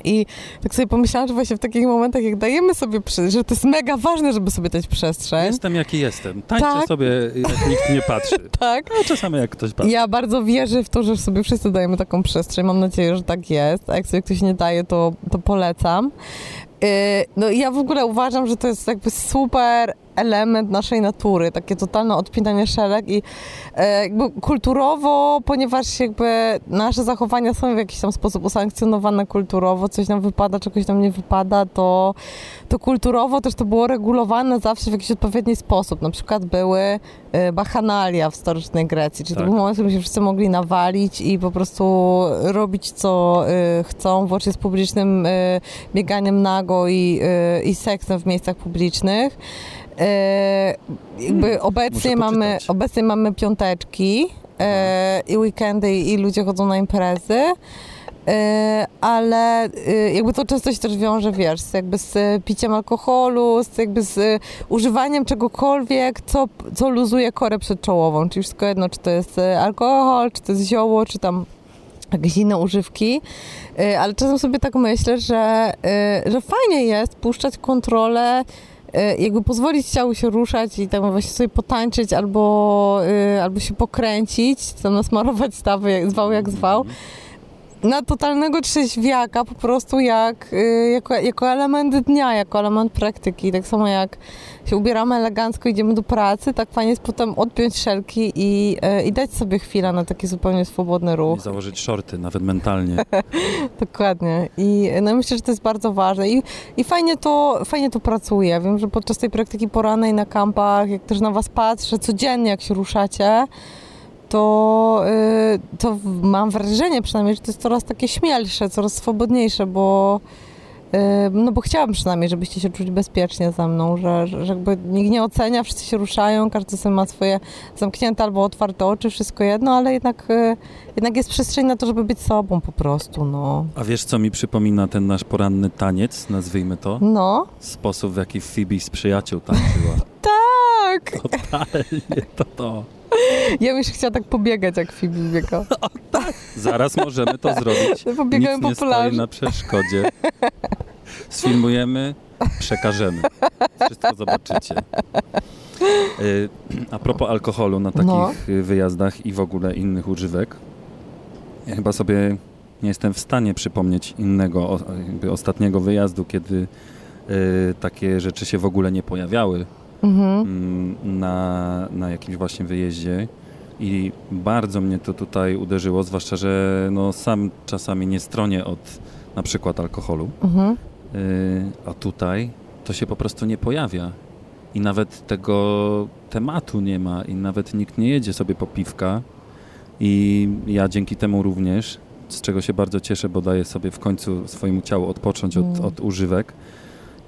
I tak sobie pomyślałam, że właśnie w takich momentach, jak dajemy sobie, prze- że to jest mega ważne, żeby sobie dać przestrzeń. Jestem jaki jestem. Tańczę Tak. sobie, jak nikt nie patrzy. Tak. A czasami jak ktoś patrzy. Ja bardzo wierzę w to, że sobie wszyscy dajemy taką przestrzeń. Mam nadzieję, że tak jest. A jak sobie ktoś nie daje, to, to polecam. Yy, No i ja w ogóle uważam, że to jest jakby super element naszej natury, takie totalne odpinanie szelek i e, jakby kulturowo, ponieważ jakby nasze zachowania są w jakiś tam sposób usankcjonowane kulturowo, coś nam wypada, czegoś nam nie wypada, to, to kulturowo też to było regulowane zawsze w jakiś odpowiedni sposób. Na przykład były e, bachanalia w stołecznej Grecji, czyli Tak. to był moment, w którym się wszyscy mogli nawalić i po prostu robić co e, chcą, włącznie z publicznym bieganiem nago i, i seksem w miejscach publicznych. E, jakby obecnie, muszę mamy, obecnie mamy piąteczki e, i weekendy i ludzie chodzą na imprezy. E, ale jakby to często się też wiąże, wiesz, z, jakby z piciem alkoholu, z, jakby z używaniem czegokolwiek, co, co luzuje korę przedczołową, czyli wszystko jedno, czy to jest alkohol, czy to jest zioło, czy tam jakieś inne używki, ale czasem sobie tak myślę, że, że fajnie jest puszczać kontrolę, jakby pozwolić ciału się ruszać i tak właśnie sobie potańczyć albo, e, albo się pokręcić, tam nasmarować stawy, jak zwał jak zwał, na totalnego trzeźwiaka po prostu jak, y, jako, jako element dnia, jako element praktyki. Tak samo jak się ubieramy elegancko, idziemy do pracy, tak fajnie jest potem odpiąć szelki i, y, i dać sobie chwilę na taki zupełnie swobodny ruch. I założyć shorty, nawet mentalnie. Dokładnie. I no, myślę, że to jest bardzo ważne. I, i fajnie, to, fajnie to pracuje. Wiem, że podczas tej praktyki porannej na kampach, jak też na was patrzę, codziennie jak się ruszacie, to, y, to mam wrażenie przynajmniej, że to jest coraz takie śmielsze, coraz swobodniejsze, bo y, no bo chciałabym przynajmniej, żebyście się czuli bezpiecznie ze mną, że, że że jakby nikt nie ocenia, wszyscy się ruszają, każdy sobie ma swoje zamknięte albo otwarte oczy, wszystko jedno, ale jednak, y, jednak jest przestrzeń na to, żeby być sobą po prostu, no. A wiesz, co mi przypomina ten nasz poranny taniec, nazwijmy to? No. Sposób, w jaki Phoebe z przyjaciół tańczyła. Tak! Totalnie to to. Ja bym się chciała tak pobiegać, jak Phoebe biega. Zaraz możemy to zrobić. Pobiegamy Nic po nie stoi na przeszkodzie. Sfilmujemy, przekażemy. Wszystko zobaczycie. Y, A propos alkoholu na takich No. wyjazdach i w ogóle innych używek, ja chyba sobie nie jestem w stanie przypomnieć innego, o- ostatniego wyjazdu, kiedy y, takie rzeczy się w ogóle nie pojawiały Mhm. na, na jakimś właśnie wyjeździe i bardzo mnie to tutaj uderzyło, zwłaszcza, że no, sam czasami nie stronię od na przykład alkoholu, Mhm. y, a tutaj to się po prostu nie pojawia i nawet tego tematu nie ma i nawet nikt nie jedzie sobie po piwka i ja dzięki temu również, z czego się bardzo cieszę, bo daję sobie w końcu swojemu ciału odpocząć od, Mm. od używek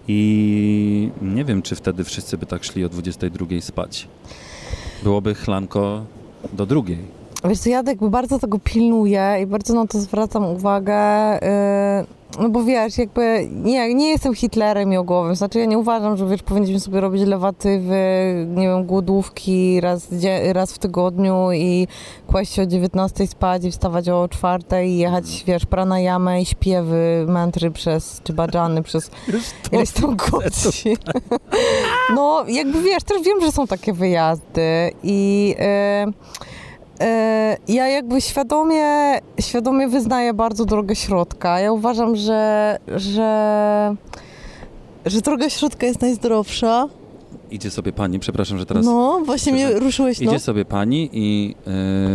i nie wiem, czy wtedy wszyscy by tak szli o 22 spać. Byłoby chlanko do drugiej. Wiesz co, ja jakby bardzo tego pilnuję i bardzo na to zwracam uwagę, yy, no bo wiesz, jakby nie, nie jestem Hitlerem jogowym, znaczy ja nie uważam, że wiesz, powinniśmy sobie robić lewatywy, nie wiem, głodówki raz, raz w tygodniu i kłaść się o 19 spać i wstawać o 4 i jechać, wiesz, pranayamę i śpiewy, mantry przez, czy bajany przez ileś tam godzin. No, jakby wiesz, też wiem, że są takie wyjazdy i e, ja jakby świadomie, świadomie wyznaję bardzo drogę środka. Ja uważam, że, że, że droga środka jest najzdrowsza. Idzie sobie pani, przepraszam, że teraz No, właśnie mnie ruszyłeś, no. Idzie sobie pani i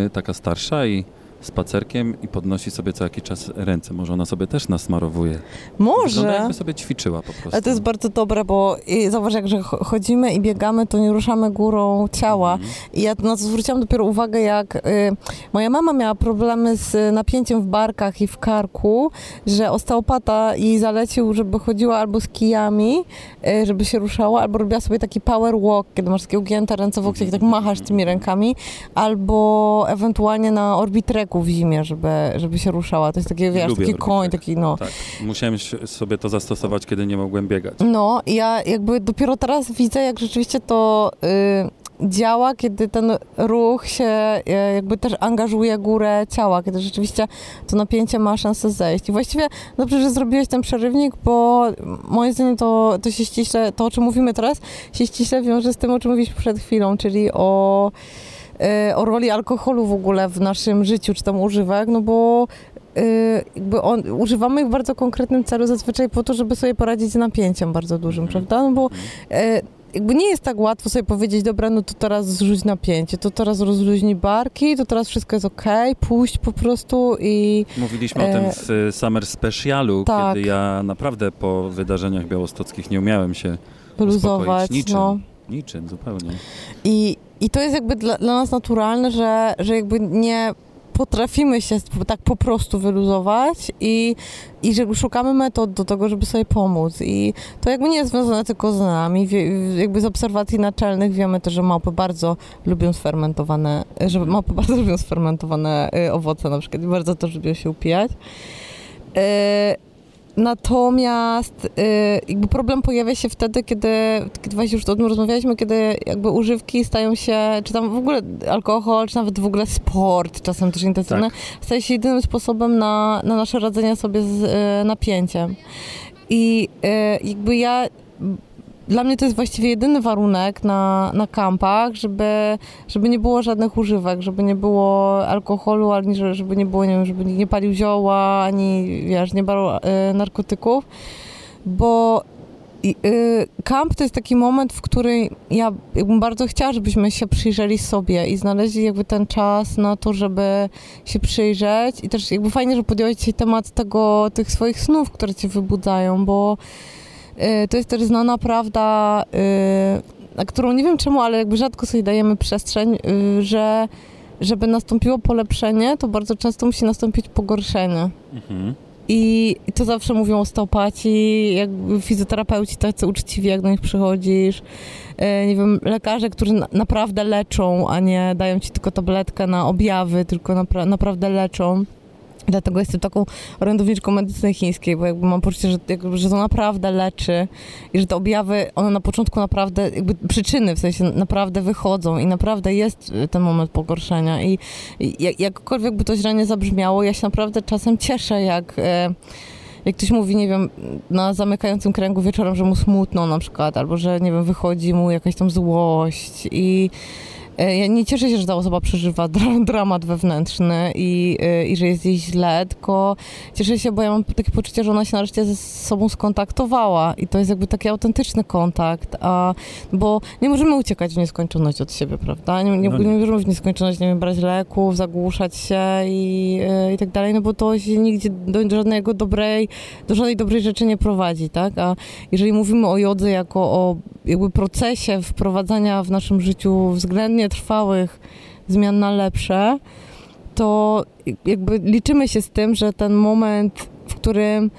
y, taka starsza i spacerkiem i podnosi sobie co jakiś czas ręce. Może ona sobie też nasmarowuje. Wygląda Może. jakby sobie ćwiczyła po prostu. Ale to jest bardzo dobre, bo i zauważ, jak że cho- chodzimy i biegamy, to nie ruszamy górą ciała. Mhm. I ja na to zwróciłam dopiero uwagę, jak y, moja mama miała problemy z napięciem w barkach i w karku, że osteopata jej zalecił, żeby chodziła albo z kijami, y, żeby się ruszała, albo robiła sobie taki power walk, kiedy masz takie ugięte ręce w łokciach i tak machasz tymi rękami, albo ewentualnie na orbitreku w zimie, żeby, żeby się ruszała. To jest taki, wiesz, Lubię taki koń, taki no. Tak, musiałem sobie to zastosować, kiedy nie mogłem biegać. No, i ja jakby dopiero teraz widzę, jak rzeczywiście to y, działa, kiedy ten ruch się y, jakby też angażuje górę ciała, kiedy rzeczywiście to napięcie ma szansę zejść. I właściwie dobrze, że zrobiłeś ten przerywnik, bo moim zdaniem to, to się ściśle, to o czym mówimy teraz, się ściśle wiąże z tym, o czym mówiliśmy przed chwilą, czyli o o roli alkoholu w ogóle w naszym życiu, czy tam używek, no bo y, jakby on, używamy ich w bardzo konkretnym celu, zazwyczaj po to, żeby sobie poradzić z napięciem bardzo dużym, Mhm. prawda? No bo y, jakby nie jest tak łatwo sobie powiedzieć, dobra, no to teraz zrzuć napięcie, to teraz rozluźnij barki, to teraz wszystko jest okej, puść po prostu i Mówiliśmy o E, tym w Summer Specialu, tak. kiedy ja naprawdę po wydarzeniach białostockich nie umiałem się wyluzować. uspokoić niczym. No. Niczym, zupełnie. I, I to jest jakby dla, dla nas naturalne, że, że jakby nie potrafimy się tak po prostu wyluzować i, i że szukamy metod do tego, żeby sobie pomóc. I to jakby nie jest związane tylko z nami. Wie, jakby z obserwacji naczelnych wiemy też, że małpy bardzo lubią sfermentowane, że małpy bardzo lubią sfermentowane y, owoce na przykład i bardzo też lubią się upijać. Y, Natomiast y, jakby problem pojawia się wtedy, kiedy, kiedy właśnie już o tym rozmawialiśmy, kiedy jakby używki stają się, czy tam w ogóle alkohol, czy nawet w ogóle sport, czasem też intensywny, staje się jedynym sposobem na, na nasze radzenie sobie z y, napięciem. I y, jakby ja dla mnie to jest właściwie jedyny warunek na, na kampach, żeby, żeby nie było żadnych używek, żeby nie było alkoholu, ani że- żeby nie było, nie wiem, żeby nie palił zioła, ani wiesz, nie brał e, narkotyków, bo y, kamp to jest taki moment, w którym ja jakbym bardzo chciała, żebyśmy się przyjrzeli sobie i znaleźli jakby ten czas na to, żeby się przyjrzeć. I też jakby fajnie, że podjąłeś dzisiaj temat tego, tych swoich snów, które cię wybudzają, bo y, to jest też znana prawda, y, na którą nie wiem czemu, ale jakby rzadko sobie dajemy przestrzeń, y, że żeby nastąpiło polepszenie, to bardzo często musi nastąpić pogorszenie. Mhm. I to zawsze mówią osteopaci, jakby fizjoterapeuci tacy uczciwi, jak do nich przychodzisz. Nie wiem, lekarze, którzy na, naprawdę leczą, a nie dają ci tylko tabletkę na objawy, tylko napra- naprawdę leczą. Dlatego jestem taką orędowniczką medycyny chińskiej, bo jakby mam poczucie, że, jakby, że to naprawdę leczy i że te objawy, one na początku naprawdę, jakby przyczyny w sensie naprawdę wychodzą i naprawdę jest y, ten moment pogorszenia. I i jak, jakkolwiek by to źle nie zabrzmiało, ja się naprawdę czasem cieszę, jak, e, jak ktoś mówi, nie wiem, na zamykającym kręgu wieczorem, że mu smutno na przykład, albo że, nie wiem, wychodzi mu jakaś tam złość. I ja nie cieszę się, że ta osoba przeżywa dra dramat wewnętrzny i, e, i że jest jej źle, tylko cieszę się, bo ja mam takie poczucie, że ona się nareszcie ze sobą skontaktowała i to jest jakby taki autentyczny kontakt, a, bo nie możemy uciekać w nieskończoność od siebie, prawda? Nie, nie, No nie. nie. możemy w nieskończoność, nie wiem, brać leków, zagłuszać się i, e, i tak dalej, no bo to się nigdzie do, do żadnego dobrej, do żadnej dobrej rzeczy nie prowadzi, tak? A jeżeli mówimy o jodze jako o jakby procesie wprowadzania w naszym życiu względnie trwałych zmian na lepsze, to jakby liczymy się z tym, że ten moment, w którym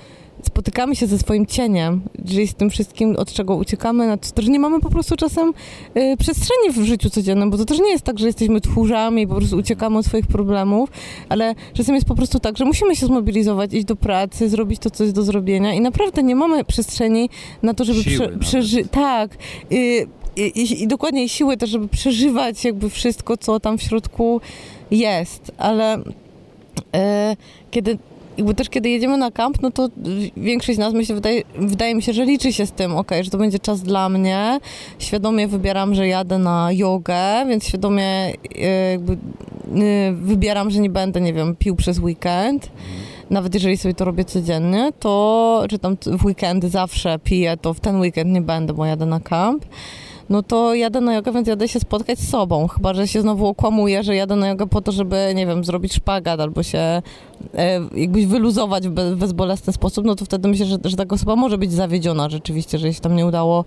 spotykamy się ze swoim cieniem, czyli z tym wszystkim, od czego uciekamy, na to, że nie mamy po prostu czasem y, przestrzeni w życiu codziennym, bo to też nie jest tak, że jesteśmy tchórzami i po prostu uciekamy od swoich problemów, ale czasem jest po prostu tak, że musimy się zmobilizować, iść do pracy, zrobić to, co jest do zrobienia i naprawdę nie mamy przestrzeni na to, żeby prze, przeżyć. Tak. Y, i, i, dokładnie siły też, żeby przeżywać jakby wszystko, co tam w środku jest, ale e, kiedy jakby też kiedy jedziemy na kamp, no to większość z nas myślę, wydaje, wydaje mi się, że liczy się z tym, okej, że to będzie czas dla mnie. Świadomie wybieram, że jadę na jogę, więc świadomie e, jakby e, wybieram, że nie będę, nie wiem, pił przez weekend. Nawet jeżeli sobie to robię codziennie, to czy tam w weekendy zawsze piję, to w ten weekend nie będę, bo jadę na kamp no to jadę na jogę, więc jadę się spotkać z sobą. Chyba, że się znowu okłamuję, że jadę na jogę po to, żeby, nie wiem, zrobić szpagat albo się jakbyś wyluzować w be, w bezbolesny sposób, no to wtedy myślę, że, że taka osoba może być zawiedziona rzeczywiście, że się tam nie udało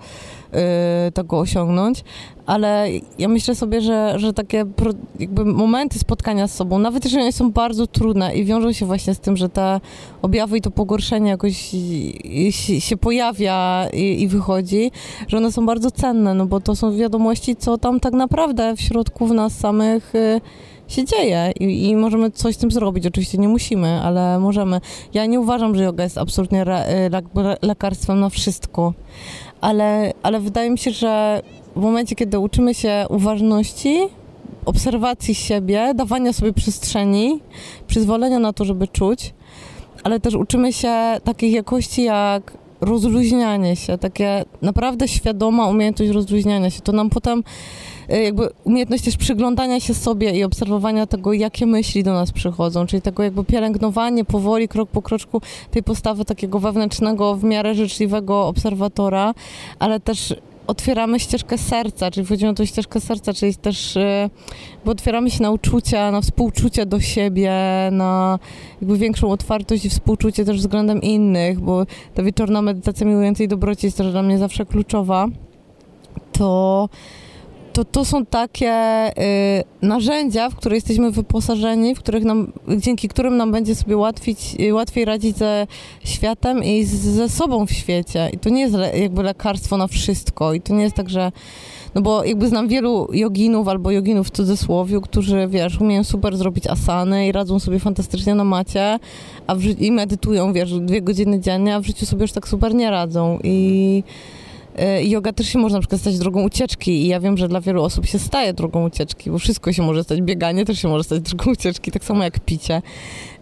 e, tego osiągnąć. Ale ja myślę sobie, że, że takie pro, jakby momenty spotkania z sobą, nawet jeżeli one są bardzo trudne i wiążą się właśnie z tym, że te objawy i to pogorszenie jakoś się pojawia i, i wychodzi, że one są bardzo cenne, no bo to są wiadomości, co tam tak naprawdę w środku w nas samych y, się dzieje i, i możemy coś z tym zrobić. Oczywiście nie musimy, ale możemy. Ja nie uważam, że yoga jest absolutnie y, le, lekarstwem na wszystko, ale, ale wydaje mi się, że w momencie, kiedy uczymy się uważności, obserwacji siebie, dawania sobie przestrzeni, przyzwolenia na to, żeby czuć, ale też uczymy się takich jakości jak rozluźnianie się, takie naprawdę świadoma umiejętność rozluźniania się. To nam potem jakby umiejętność też przyglądania się sobie i obserwowania tego, jakie myśli do nas przychodzą, czyli tego jakby pielęgnowanie powoli, krok po kroczku tej postawy takiego wewnętrznego, w miarę życzliwego obserwatora, ale też otwieramy ścieżkę serca, czyli wchodzimy na tą ścieżkę serca, czyli też y, bo otwieramy się na uczucia, na współczucie do siebie, na jakby większą otwartość i współczucie też względem innych, bo ta wieczorna medytacja miłującej dobroci jest też dla mnie zawsze kluczowa, to to, to są takie y, narzędzia, w które jesteśmy wyposażeni, w których nam, dzięki którym nam będzie sobie łatwić, y, łatwiej radzić ze światem i z, ze sobą w świecie. I to nie jest le, jakby lekarstwo na wszystko. I to nie jest tak, że no bo jakby znam wielu joginów albo joginów w cudzysłowie, którzy, wiesz, umieją super zrobić asany i radzą sobie fantastycznie na macie, a w, i medytują, wiesz, dwie godziny dziennie, a w życiu sobie już tak super nie radzą. I yoga też się może na przykład stać drogą ucieczki i ja wiem, że dla wielu osób się staje drogą ucieczki, bo wszystko się może stać, bieganie też się może stać drogą ucieczki, tak samo jak picie.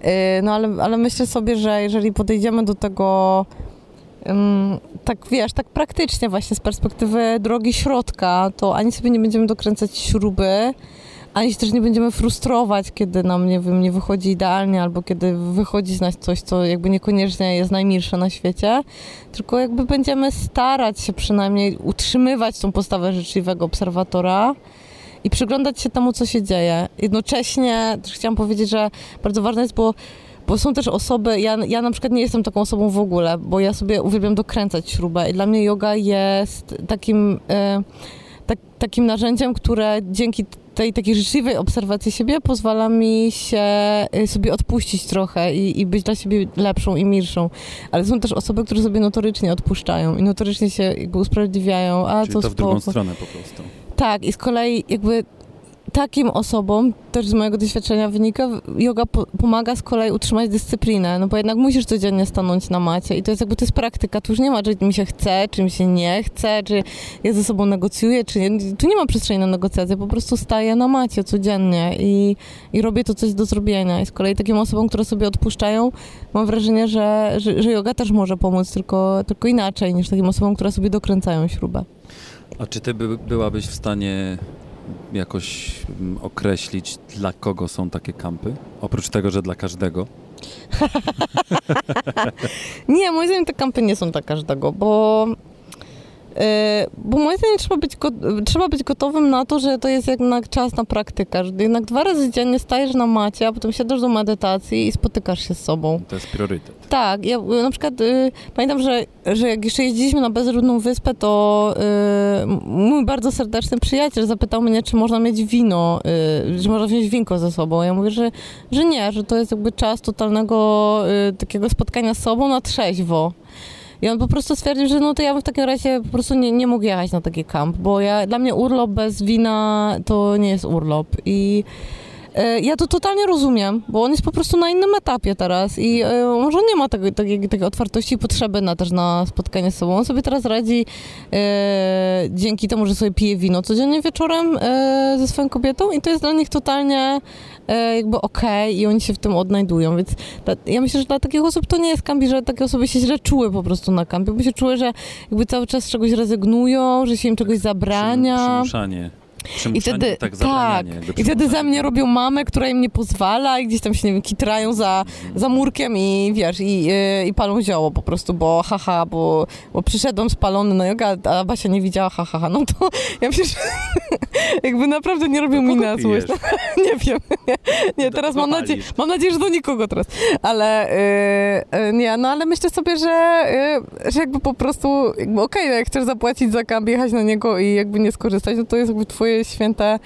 Y, no ale, ale myślę sobie, że jeżeli podejdziemy do tego tak wiesz, tak praktycznie właśnie z perspektywy drogi środka, to ani sobie nie będziemy dokręcać śruby, ani się też nie będziemy frustrować, kiedy nam, nie wiem, nie wychodzi idealnie, albo kiedy wychodzi z nas coś, co jakby niekoniecznie jest najmilsze na świecie, tylko jakby będziemy starać się przynajmniej utrzymywać tą postawę życzliwego obserwatora i przyglądać się temu, co się dzieje. Jednocześnie też chciałam powiedzieć, że bardzo ważne jest, bo bo są też osoby, ja, ja na przykład nie jestem taką osobą w ogóle, bo ja sobie uwielbiam dokręcać śrubę i dla mnie yoga jest takim, e, tak, takim narzędziem, które dzięki tej takiej życzliwej obserwacji siebie pozwala mi się e, sobie odpuścić trochę i, i być dla siebie lepszą i milszą. Ale są też osoby, które sobie notorycznie odpuszczają i notorycznie się jakby usprawiedliwiają, a Czyli to to w drugą spoko. stronę po prostu. Tak, i z kolei jakby takim osobom, też z mojego doświadczenia wynika, yoga po, pomaga z kolei utrzymać dyscyplinę, no bo jednak musisz codziennie stanąć na macie i to jest jakby, to jest praktyka, tu już nie ma, czy mi się chce, czy mi się nie chce, czy ja ze sobą negocjuję, czy nie, tu nie ma przestrzeni na negocjacje, po prostu staję na macie codziennie i, i robię to, co jest do zrobienia i z kolei takim osobom, które sobie odpuszczają, mam wrażenie, że, że, że yoga też może pomóc, tylko, tylko inaczej niż takim osobom, które sobie dokręcają śrubę. A czy ty by, byłabyś w stanie jakoś mm, określić, dla kogo są takie kampy? Oprócz tego, że dla każdego. Nie, moim zdaniem te kampy nie są dla każdego, bo, bo moim zdaniem trzeba być, trzeba być gotowym na to, że to jest jednak czas na praktykę, że jednak dwa razy dziennie stajesz na macie, a potem siadasz do medytacji i spotykasz się z sobą. To jest priorytet. Tak, ja y, na przykład y, pamiętam, że, że jak jeszcze jeździliśmy na Bezludną Wyspę, to y, mój bardzo serdeczny przyjaciel zapytał mnie, czy można mieć wino, y, czy można wziąć winko ze sobą. Ja mówię, że, że nie, że to jest jakby czas totalnego y, takiego spotkania z sobą na trzeźwo. I on po prostu stwierdził, że no to ja bym w takim razie po prostu nie, nie mógł jechać na taki kamp, bo ja, dla mnie urlop bez wina to nie jest urlop. I Ja to totalnie rozumiem, bo on jest po prostu na innym etapie teraz i e, może nie ma tego, takiej, takiej otwartości i potrzeby na, też na spotkanie z sobą. On sobie teraz radzi e, dzięki temu, że sobie pije wino codziennie wieczorem e, ze swoją kobietą i to jest dla nich totalnie e, jakby okej i oni się w tym odnajdują, więc ja myślę, że dla takich osób to nie jest kampi, że takie osoby się źle czuły po prostu na kampie, bo się czuły, że jakby cały czas z czegoś rezygnują, że się im czegoś zabrania. Przymuszanie. I wtedy, tak, tak, i wtedy za mnie robią mamę, która im nie pozwala i gdzieś tam się, nie wiem, kitrają za, za murkiem i wiesz, i, yy, i palą zioło po prostu, bo haha, bo, bo przyszedłem spalony na joga, a Basia nie widziała, haha, ha, no to ja że jakby naprawdę nie robią mi na złość. nie wiem, nie, nie teraz mam nadzieję, palisz? mam nadzieję, że do nikogo teraz, ale yy, nie, no ale myślę sobie, że, yy, że jakby po prostu, jakby okej, no jak chcesz zapłacić za kamp, jechać na niego i jakby nie skorzystać, no to jest jakby twoje święte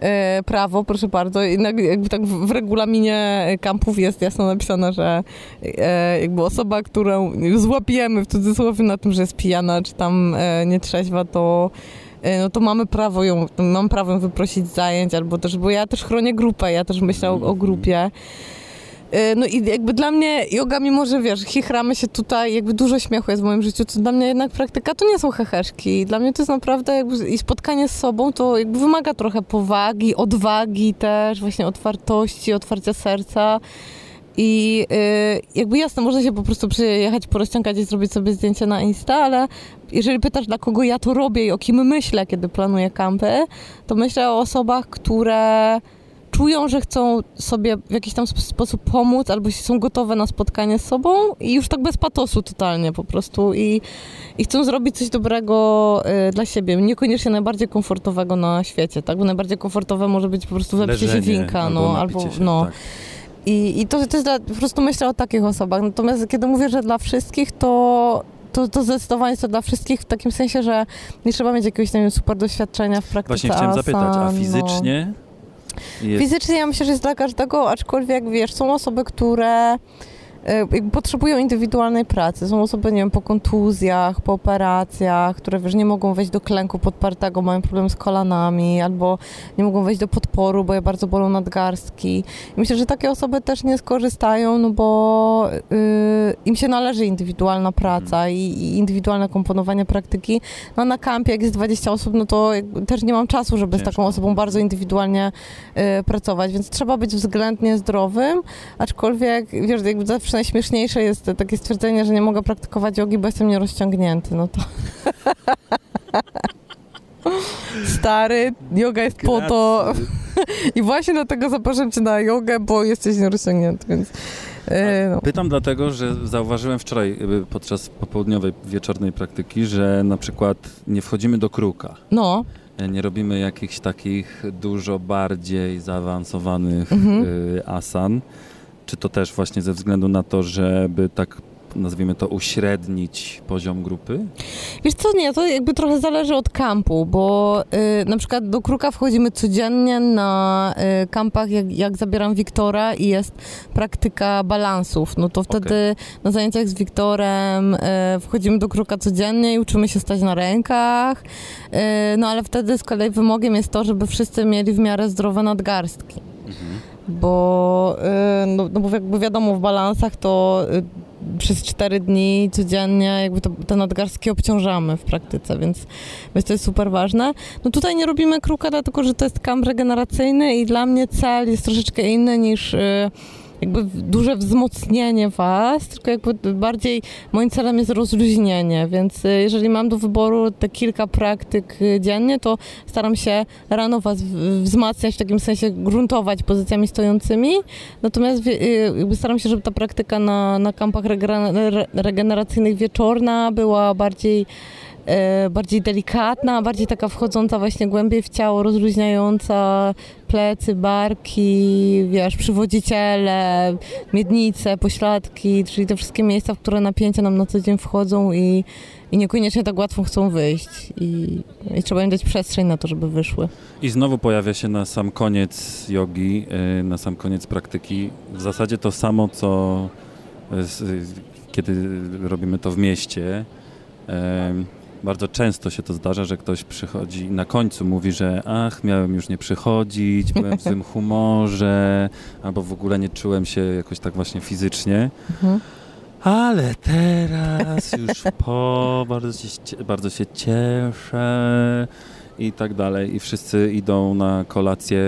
e, prawo, proszę bardzo. I jakby tak w, regulaminie kampów jest jasno napisane, że e, jakby osoba, którą złapiemy w cudzysłowie na tym, że jest pijana, czy tam e, nietrzeźwa, to no to mamy prawo ją, mam prawo ją wyprosić zajęć, albo też, bo ja też chronię grupę, ja też myślę o, o grupie. E, No i jakby dla mnie yoga, mimo że wiesz, chichramy się tutaj, jakby dużo śmiechu jest w moim życiu, to dla mnie jednak praktyka to nie są heheszki. Dla mnie to jest naprawdę jakby i spotkanie z sobą to jakby wymaga trochę powagi, odwagi też, właśnie otwartości, otwarcia serca. I y, jakby jasne, można się po prostu przyjechać, porozciągać i zrobić sobie zdjęcie na Insta, ale jeżeli pytasz, dla kogo ja to robię i o kim myślę, kiedy planuję kampy, to myślę o osobach, które czują, że chcą sobie w jakiś tam sp- sposób pomóc, albo są gotowe na spotkanie z sobą i już tak bez patosu totalnie po prostu i, i chcą zrobić coś dobrego y, dla siebie, niekoniecznie najbardziej komfortowego na świecie, tak? Bo najbardziej komfortowe może być po prostu zapicie się winka, no, albo, się, no. tak. I, i to, to jest dla, po prostu myślę o takich osobach. Natomiast kiedy mówię, że dla wszystkich, to, to, to zdecydowanie jest to dla wszystkich w takim sensie, że nie trzeba mieć jakiegoś nie wiem, super doświadczenia w praktyce Właśnie chciałem zapytać, a asan, no. Jest... Fizycznie ja myślę, że jest dla każdego, aczkolwiek wiesz, są osoby, które potrzebują indywidualnej pracy. Są osoby, nie wiem, po kontuzjach, po operacjach, które wiesz, nie mogą wejść do klęku podpartego, mają problem z kolanami, albo nie mogą wejść do podporu, bo je bardzo bolą nadgarstki. I myślę, że takie osoby też nie skorzystają, no bo y, im się należy indywidualna praca i, i indywidualne komponowanie praktyki. No na kampie, jak jest 20 osób, no to też nie mam czasu, żeby z taką osobą bardzo indywidualnie y, pracować, więc trzeba być względnie zdrowym, aczkolwiek, wiesz, jakby zawsze najśmieszniejsze jest takie stwierdzenie, że nie mogę praktykować jogi, bo jestem nierozciągnięty, no to... Stary, yoga jest po to i właśnie dlatego zapraszam cię na jogę, bo jesteś nierozciągnięty, więc... y, no. Pytam dlatego, że zauważyłem wczoraj podczas popołudniowej, wieczornej praktyki, że na przykład nie wchodzimy do kruka. no, E, Nie robimy jakichś takich dużo bardziej zaawansowanych Mhm. y, asan. Czy to też właśnie ze względu na to, żeby tak nazwijmy to uśrednić poziom grupy? Wiesz co, nie, to jakby trochę zależy od kampu, bo y, na przykład do Kruka wchodzimy codziennie na y, kampach, jak, jak zabieram Wiktora i jest praktyka balansów, no to wtedy na zajęciach z Wiktorem y, wchodzimy do Kruka codziennie i uczymy się stać na rękach, y, no ale wtedy z kolei wymogiem jest to, żeby wszyscy mieli w miarę zdrowe nadgarstki. Bo, y, no, no bo jakby wiadomo, w balansach to y, przez 4 dni codziennie jakby to, te nadgarstki obciążamy w praktyce, więc, więc to jest super ważne. No tutaj nie robimy kruka, dlatego że to jest kamp regeneracyjny i dla mnie cel jest troszeczkę inny niż y, jakby duże wzmocnienie was, tylko jakby bardziej moim celem jest rozluźnienie, więc y, jeżeli mam do wyboru te kilka praktyk y, dziennie, to staram się rano was wzmacniać, w takim sensie gruntować pozycjami stojącymi, natomiast y, jakby staram się, żeby ta praktyka na, na kampach regeneracyjnych wieczorna była bardziej bardziej delikatna, bardziej taka wchodząca właśnie głębiej w ciało, rozluźniająca plecy, barki, wiesz, przywodziciele, miednice, pośladki, czyli te wszystkie miejsca, w które napięcia nam na co dzień wchodzą i, i niekoniecznie tak łatwo chcą wyjść i, i trzeba im dać przestrzeń na to, żeby wyszły. I znowu pojawia się na sam koniec jogi, y, na sam koniec praktyki w zasadzie to samo, co y, z- kiedy robimy to w mieście. Bardzo często się to zdarza, że ktoś przychodzi i na końcu mówi, że ach, miałem już nie przychodzić, byłem w złym humorze, albo w ogóle nie czułem się jakoś tak właśnie fizycznie. Mhm. Ale teraz już po, bardzo się, bardzo się cieszę i tak dalej. I wszyscy idą na kolację,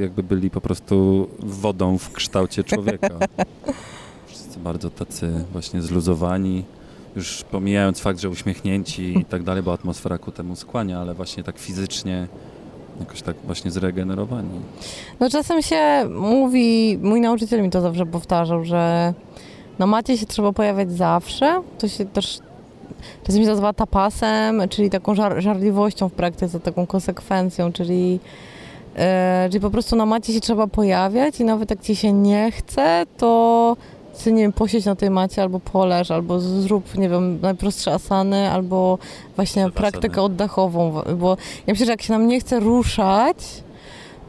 jakby byli po prostu wodą w kształcie człowieka. Wszyscy bardzo tacy właśnie zluzowani, już pomijając fakt, że uśmiechnięci i tak dalej, bo atmosfera ku temu skłania, ale właśnie tak fizycznie jakoś tak właśnie zregenerowani. No czasem się mówi, mój nauczyciel mi to zawsze powtarzał, że na macie się trzeba pojawiać zawsze. To się też czasem się nazywa tapasem, czyli taką żar, żarliwością w praktyce, taką konsekwencją, czyli, e, czyli po prostu na macie się trzeba pojawiać i nawet jak ci się nie chce, to ty, nie wiem, posiedź na tej macie albo poleż, albo zrób, nie wiem, najprostsze asany, albo właśnie praktykę oddechową, bo ja myślę, że jak się nam nie chce ruszać,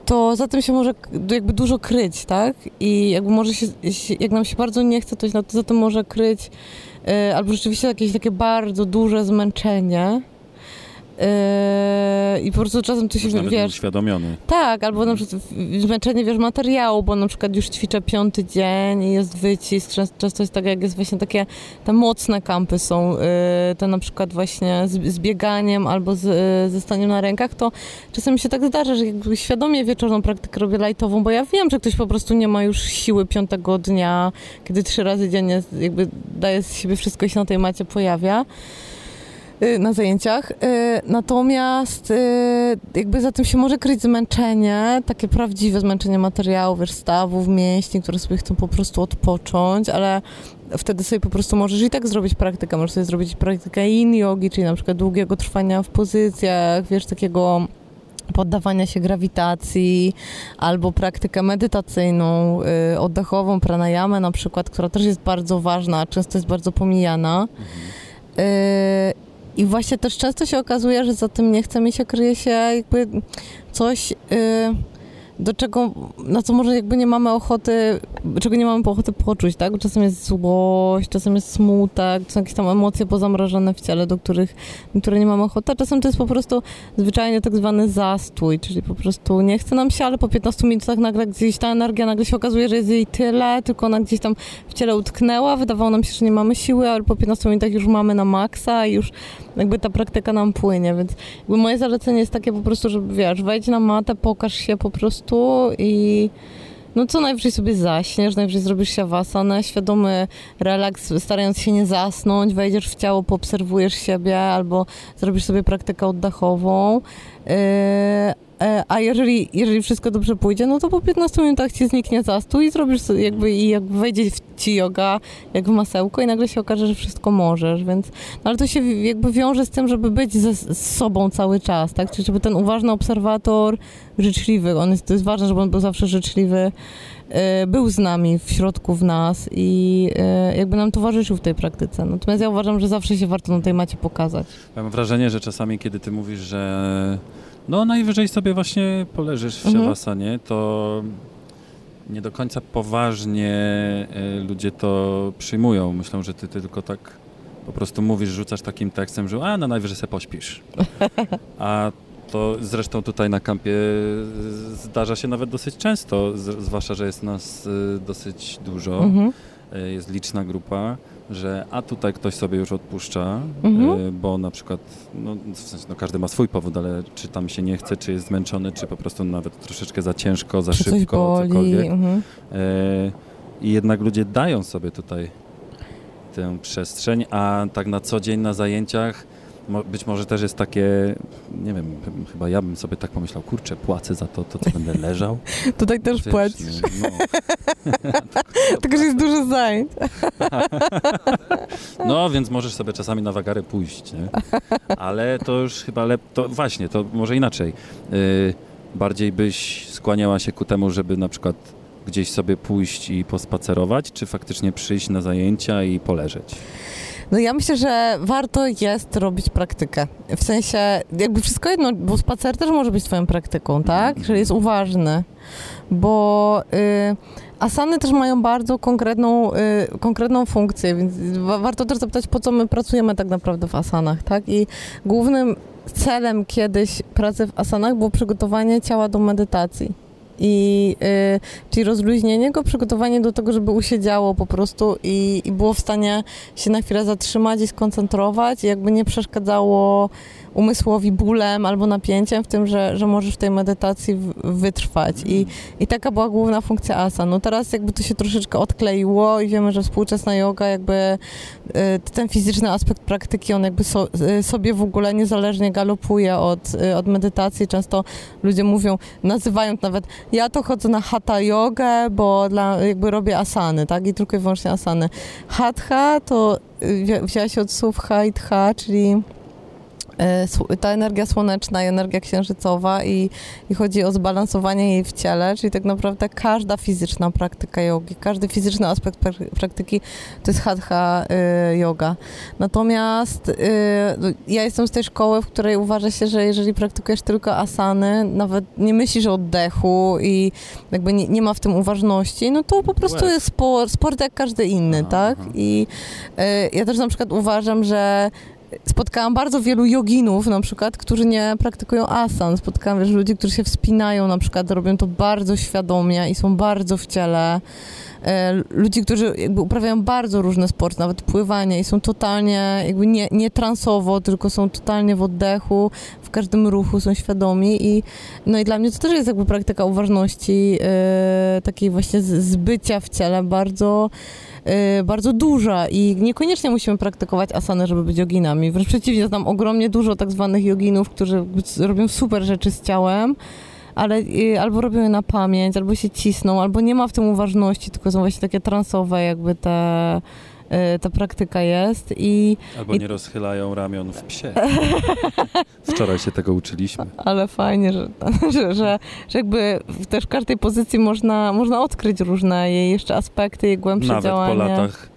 to za tym się może jakby dużo kryć, tak? I jakby może się, jak nam się bardzo nie chce, to się za tym może kryć e, albo rzeczywiście jakieś takie bardzo duże zmęczenie. E, I po prostu czasem to się, nawet wiesz, nieuświadomiony. tak, albo na przykład zmęczenie, wiesz, materiału, bo na przykład już ćwiczę piąty dzień i jest wycisk. Często, jest tak, jak jest właśnie takie, te mocne kampy są, y, te na przykład właśnie z, z bieganiem albo z, y, ze staniem na rękach, to czasem się tak zdarza, że jakby świadomie wieczorną praktykę robię lajtową, bo ja wiem, że ktoś po prostu nie ma już siły piątego dnia, kiedy trzy razy dziennie jakby daje z siebie wszystko i się na tej macie pojawia. Y, na zajęciach. Y, natomiast y, jakby za tym się może kryć zmęczenie, takie prawdziwe zmęczenie materiału, wiesz, stawów, mięśni, które sobie chcą po prostu odpocząć, ale wtedy sobie po prostu możesz i tak zrobić praktykę. Możesz sobie zrobić praktykę in yogi, czyli na przykład długiego trwania w pozycjach, wiesz, takiego poddawania się grawitacji, albo praktykę medytacyjną, y, oddechową, pranayamę na przykład, która też jest bardzo ważna, często jest bardzo pomijana. Y, I właśnie też często się okazuje, że za tym nie chce mi się kryje się jakby coś... Y, do czego, na co może jakby nie mamy ochoty, czego nie mamy ochoty poczuć, tak? Czasem jest złość, czasem jest smutek, są jakieś tam emocje pozamrożone w ciele, do których, które nie mamy ochoty, a czasem to jest po prostu zwyczajnie tak zwany zastój, czyli po prostu nie chce nam się, ale po 15 minutach nagle gdzieś ta energia nagle się okazuje, że jest jej tyle, tylko ona gdzieś tam w ciele utknęła, wydawało nam się, że nie mamy siły, ale po 15 minutach już mamy na maksa i już jakby ta praktyka nam płynie, więc jakby moje zalecenie jest takie po prostu, żeby wiesz, wejdź na matę, pokaż się po prostu i no co najwyżej sobie zaśniesz, najwyżej zrobisz się wasanę, świadomy relaks, starając się nie zasnąć, wejdziesz w ciało, poobserwujesz siebie albo zrobisz sobie praktykę oddechową. Yy, a jeżeli, jeżeli wszystko dobrze pójdzie, no to po 15 minutach ci zniknie zastój i zrobisz jakby i jak wejdzie ci yoga jak w masełko i nagle się okaże, że wszystko możesz, więc no ale to się jakby wiąże z tym, żeby być ze, z sobą cały czas, tak? Czyli żeby ten uważny obserwator, życzliwy, on jest, to jest ważne, żeby on był zawsze życzliwy, e, był z nami, w środku w nas i e, jakby nam towarzyszył w tej praktyce. Natomiast ja uważam, że zawsze się warto na tej macie pokazać. Mam wrażenie, że czasami, kiedy ty mówisz, że no najwyżej sobie właśnie poleżysz w mhm. to nie do końca poważnie y, ludzie to przyjmują. Myślą, że ty, ty tylko tak po prostu mówisz, rzucasz takim tekstem, że a, na najwyżej sobie pośpisz. A to zresztą tutaj na kampie zdarza się nawet dosyć często, zwłaszcza, że jest nas y, dosyć dużo, mhm. Y, jest liczna grupa że a tutaj ktoś sobie już odpuszcza, mhm. Y, bo na przykład, no, w sensie, no każdy ma swój powód, ale czy tam się nie chce, czy jest zmęczony, czy po prostu nawet troszeczkę za ciężko, za czy szybko, cokolwiek. Mhm. Y, I jednak ludzie dają sobie tutaj tę przestrzeń, a tak na co dzień na zajęciach być może też jest takie, nie wiem, chyba ja bym sobie tak pomyślał, kurczę, płacę za to, to co będę leżał. Tutaj też Wiesz, płacisz. No. Tylko, że jest dużo zajęć. no, więc możesz sobie czasami na wagary pójść, nie? Ale to już chyba lep... to właśnie, to może inaczej. Yy, bardziej byś skłaniała się ku temu, żeby na przykład gdzieś sobie pójść i pospacerować, czy faktycznie przyjść na zajęcia i poleżeć? No ja myślę, że warto jest robić praktykę. W sensie, jakby wszystko jedno, bo spacer też może być twoją praktyką, tak? Mhm. Że jest uważny. Bo y, asany też mają bardzo konkretną, y, konkretną funkcję, więc warto też zapytać, po co my pracujemy tak naprawdę w asanach, tak? I głównym celem kiedyś pracy w asanach było przygotowanie ciała do medytacji i y, czyli rozluźnienie go, przygotowanie do tego, żeby usiedziało po prostu i, i było w stanie się na chwilę zatrzymać i skoncentrować, i jakby nie przeszkadzało umysłowi bólem albo napięciem w tym, że, że możesz w tej medytacji wytrwać. I, I taka była główna funkcja asan. No teraz jakby to się troszeczkę odkleiło i wiemy, że współczesna yoga jakby y, ten fizyczny aspekt praktyki, on jakby so, y, sobie w ogóle niezależnie galopuje od, y, od medytacji. Często ludzie mówią, nazywają nawet, ja to chodzę na hatha jogę, bo dla, jakby robię asany, tak? I tylko i wyłącznie asany. Hatha to wzięła się od słów haitha, czyli ta energia słoneczna i energia księżycowa i, i chodzi o zbalansowanie jej w ciele, czyli tak naprawdę każda fizyczna praktyka jogi, każdy fizyczny aspekt praktyki to jest hatha y, yoga. Natomiast no, ja jestem z tej szkoły, w której uważa się, że jeżeli praktykujesz tylko asany, nawet nie myślisz o oddechu i jakby nie, nie ma w tym uważności, no to po prostu jest sport, sport jak każdy inny, tak? I ja też na przykład uważam, że spotkałam bardzo wielu joginów na przykład, którzy nie praktykują asan. Spotkałam wiesz, ludzi, którzy się wspinają na przykład, robią to bardzo świadomie i są bardzo w ciele. E, ludzi, którzy jakby uprawiają bardzo różne sporty, nawet pływanie i są totalnie jakby nie, nie transowo, tylko są totalnie w oddechu, w każdym ruchu są świadomi i no i dla mnie to też jest jakby praktyka uważności, e, takiej właśnie zbycia w ciele bardzo bardzo duża i niekoniecznie musimy praktykować asany, żeby być joginami. Wręcz przeciwnie, znam ogromnie dużo tak zwanych joginów, którzy robią super rzeczy z ciałem, ale y, albo robią je na pamięć, albo się cisną, albo nie ma w tym uważności, tylko są właśnie takie transowe jakby te Y, ta praktyka jest i... Albo nie rozchylają ramion w psie. Wczoraj się tego uczyliśmy. Ale fajnie, że, że, że, że jakby też w każdej pozycji można, można odkryć różne jej jeszcze aspekty, jej głębsze Nawet działania. po latach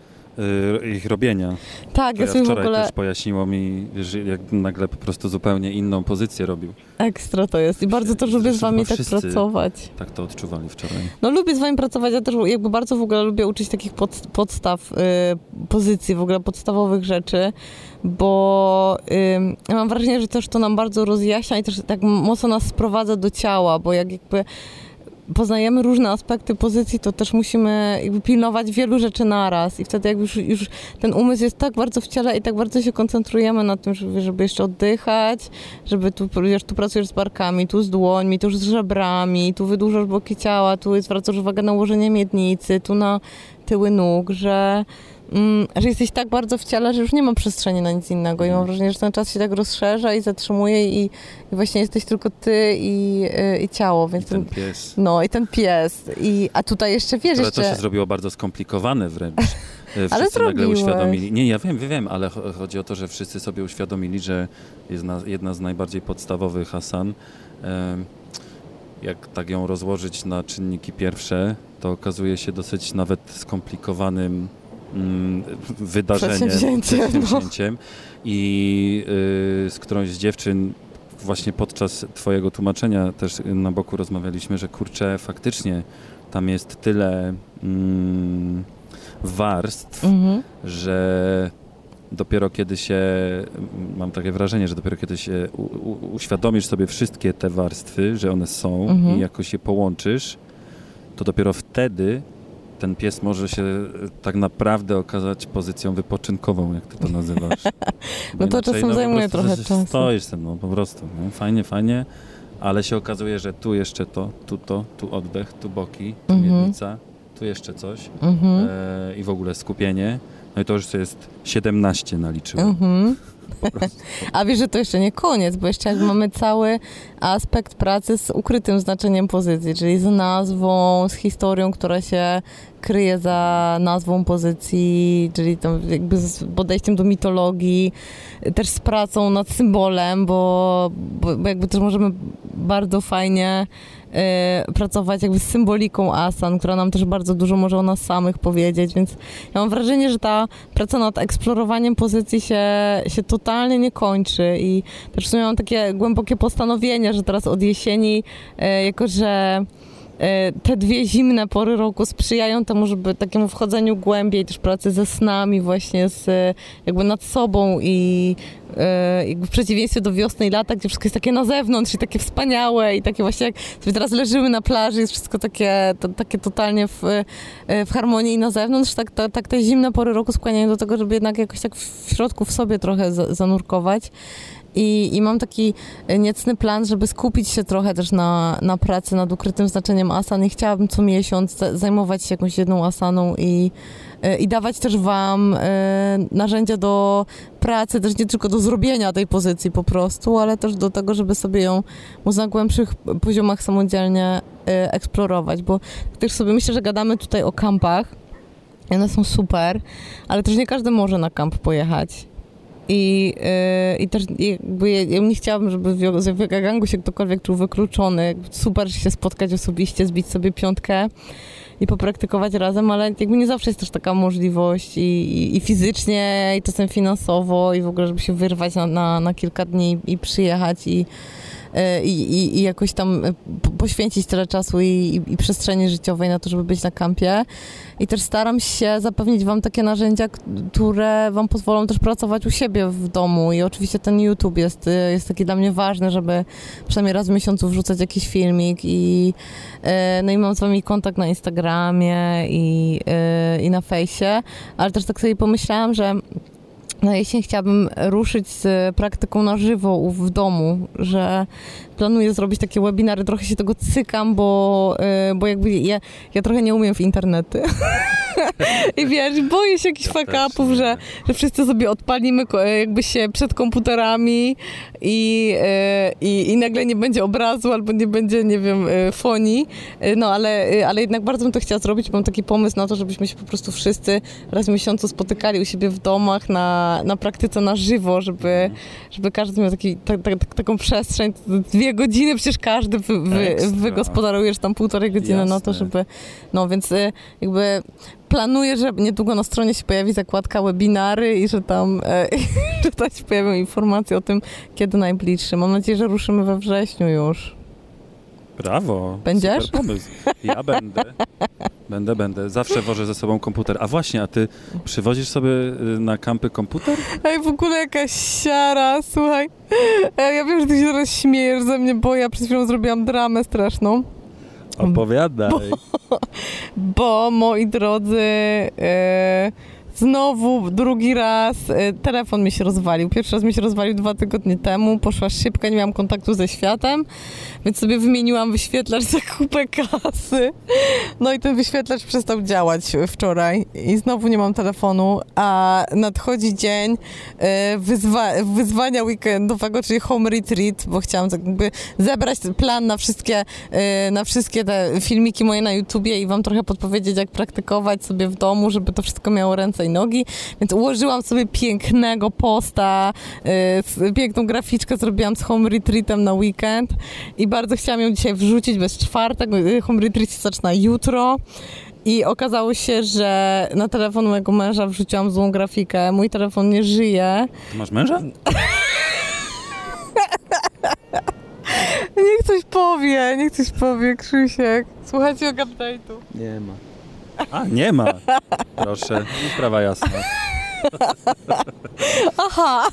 ich robienia. Tak, ja wczoraj ogóle... też pojaśniło mi, że jak nagle po prostu zupełnie inną pozycję robił. Ekstra to jest i bardzo też lubię z wami tak pracować. Tak to odczuwali wczoraj. No lubię z wami pracować, ja też jakby bardzo w ogóle lubię uczyć takich pod, podstaw y, pozycji, w ogóle podstawowych rzeczy, bo y, mam wrażenie, że też to nam bardzo rozjaśnia i też tak mocno nas sprowadza do ciała, bo jak jakby poznajemy różne aspekty pozycji, to też musimy pilnować wielu rzeczy naraz. I wtedy jakby już, już ten umysł jest tak bardzo w ciele i tak bardzo się koncentrujemy na tym, żeby, żeby jeszcze oddychać, żeby tu, wiesz, tu pracujesz z barkami, tu z dłońmi, tu z żebrami, tu wydłużasz boki ciała, tu zwracasz uwagę na ułożenie miednicy, tu na tyły nóg, że że jesteś tak bardzo w ciele, że już nie ma przestrzeni na nic innego i mam mhm. wrażenie, że ten czas się tak rozszerza i zatrzymuje i, i właśnie jesteś tylko ty i, y, i ciało. Więc I ten, ten pies. No i ten pies. I, a tutaj jeszcze wiesz, Ale jeszcze... to się zrobiło bardzo skomplikowane wręcz. E, wszyscy ale nagle uświadomili. Nie, ja wiem, wiem, ale chodzi o to, że wszyscy sobie uświadomili, że jest jedna z najbardziej podstawowych asan. Jak tak ją rozłożyć na czynniki pierwsze, to okazuje się dosyć nawet skomplikowanym Mm, wydarzeniem, przedsięwzięciem, no. i y, z którąś z dziewczyn właśnie podczas twojego tłumaczenia też na boku rozmawialiśmy, że kurczę, faktycznie tam jest tyle mm, warstw, mhm. że dopiero kiedy się, mam takie wrażenie, że dopiero kiedy się u, u, uświadomisz sobie wszystkie te warstwy, że one są mhm. i jakoś je połączysz, to dopiero wtedy ten pies może się e, tak naprawdę okazać pozycją wypoczynkową, jak ty to nazywasz. no to czasem no, zajmuje trochę czasu. Stoisz ten, no po prostu. No, fajnie, fajnie, ale się okazuje, że tu jeszcze to, tu to, tu oddech, tu boki, tu mhm. miednica, tu jeszcze coś mhm. e, i w ogóle skupienie. No i to już jest 17 naliczyło. Mhm. A wiesz, że to jeszcze nie koniec, bo jeszcze mamy cały aspekt pracy z ukrytym znaczeniem pozycji, czyli z nazwą, z historią, która się kryje za nazwą pozycji, czyli tam jakby z podejściem do mitologii, też z pracą nad symbolem, bo, bo jakby też możemy bardzo fajnie pracować jakby z symboliką asan, która nam też bardzo dużo może o nas samych powiedzieć, więc ja mam wrażenie, że ta praca nad eksplorowaniem pozycji się, się totalnie nie kończy i też w sumie mam takie głębokie postanowienie, że teraz od jesieni, y, jako że E, te dwie zimne pory roku sprzyjają temu, żeby takiemu wchodzeniu głębiej, też pracy ze snami, właśnie z, jakby nad sobą i w przeciwieństwie do wiosny i lata, gdzie wszystko jest takie na zewnątrz i takie wspaniałe i takie właśnie jak sobie teraz leżymy na plaży, jest wszystko takie, to, takie totalnie w, e, w harmonii na zewnątrz, tak, tak, tak te zimne pory roku skłaniają do tego, żeby jednak jakoś tak w środku w sobie trochę zanurkować. I, I mam taki e, niecny plan, żeby skupić się trochę też na, na pracy nad ukrytym znaczeniem asan i chciałabym co miesiąc zajmować się jakąś jedną asaną i, e, i dawać też Wam e, narzędzia do pracy, też nie tylko do zrobienia tej pozycji po prostu, ale też do tego, żeby sobie ją móc na głębszych poziomach samodzielnie eksplorować, bo też sobie myślę, że gadamy tutaj o kampach, one są super, ale też nie każdy może na kamp pojechać. I, yy, i też jakby ja nie chciałabym, żeby w Yoga Gangu się ktokolwiek czuł wykluczony. Super się spotkać osobiście, zbić sobie piątkę i popraktykować razem, ale jakby nie zawsze jest też taka możliwość i, i, i fizycznie, i czasem finansowo, i w ogóle, żeby się wyrwać na, na, na kilka dni i przyjechać i i, i jakoś tam e, poświęcić tyle czasu i, i, przestrzeni życiowej na to, żeby być na kampie. I też staram się zapewnić Wam takie narzędzia, które Wam pozwolą też pracować u siebie w domu. I oczywiście ten YouTube jest, e, jest taki dla mnie ważny, żeby przynajmniej raz w miesiącu wrzucać jakiś filmik. I, no i mam z Wami kontakt na Instagramie i, i na fejsie. Ale też tak sobie pomyślałam, że na jesień chciałabym ruszyć z praktyką na żywo w domu, że planuję zrobić takie webinary, trochę się tego cykam, bo, y, bo jakby ja, ja trochę nie umiem w internety. I wiesz, boję się jakichś też upów, że, że wszyscy sobie odpalimy ko- jakby się przed komputerami i, y, i, i nagle nie będzie obrazu albo nie będzie, nie wiem, fonii. No ale, ale jednak bardzo bym to chciała zrobić. Mam taki pomysł na to, żebyśmy się po prostu wszyscy raz w miesiącu spotykali u siebie w domach na, na praktyce na żywo, żeby, żeby każdy miał taki, ta, ta, ta, taką przestrzeń. Dwie godziny przecież każdy wy, wy, wygospodarujesz tam półtorej godziny na to, Jasne. żeby... No więc y, jakby planuję, że niedługo na stronie się pojawi zakładka webinary i że tam, e, że tam się pojawią informacje o tym, kiedy najbliższy. Mam nadzieję, że ruszymy we wrześniu już. Brawo. Będziesz? Ja będę. Będę, będę. Zawsze wożę ze sobą komputer. A właśnie, a ty przywozisz sobie y, na kampy komputer? Ej, w ogóle jakaś siara, słuchaj. Ej, ja wiem, że ty się teraz śmiejesz ze mnie, bo ja przed chwilą zrobiłam dramę straszną. Opowiadaj. Bo, moi drodzy, e, znowu drugi raz e, telefon mi się rozwalił. Pierwszy raz mi się rozwalił dwa tygodnie temu. Poszła szybka, nie miałam kontaktu ze światem, więc sobie wymieniłam wyświetlacz za kupę kasy. No i ten wyświetlacz przestał działać wczoraj i znowu nie mam telefonu, a nadchodzi dzień e, wyzwa- wyzwania weekendowego, czyli home retreat, bo chciałam tak jakby zebrać plan na wszystkie, e, na wszystkie te filmiki moje na YouTubie i wam trochę podpowiedzieć, jak praktykować sobie w domu, żeby to wszystko miało ręce i nogi. Więc ułożyłam sobie pięknego posta, z- piękną graficzkę zrobiłam z home retreatem na weekend i bardzo chciałam ją dzisiaj wrzucić, bez czwartek. e, Home retreat się zaczyna jutro. I okazało się, że na telefon mojego męża wrzuciłam złą grafikę. Mój telefon nie żyje. Ty masz męża? Niech coś powie, niech coś powie, Krzysiek. Słuchajcie o update'u. Nie ma. A, nie ma. Proszę, sprawa jasna. Aha!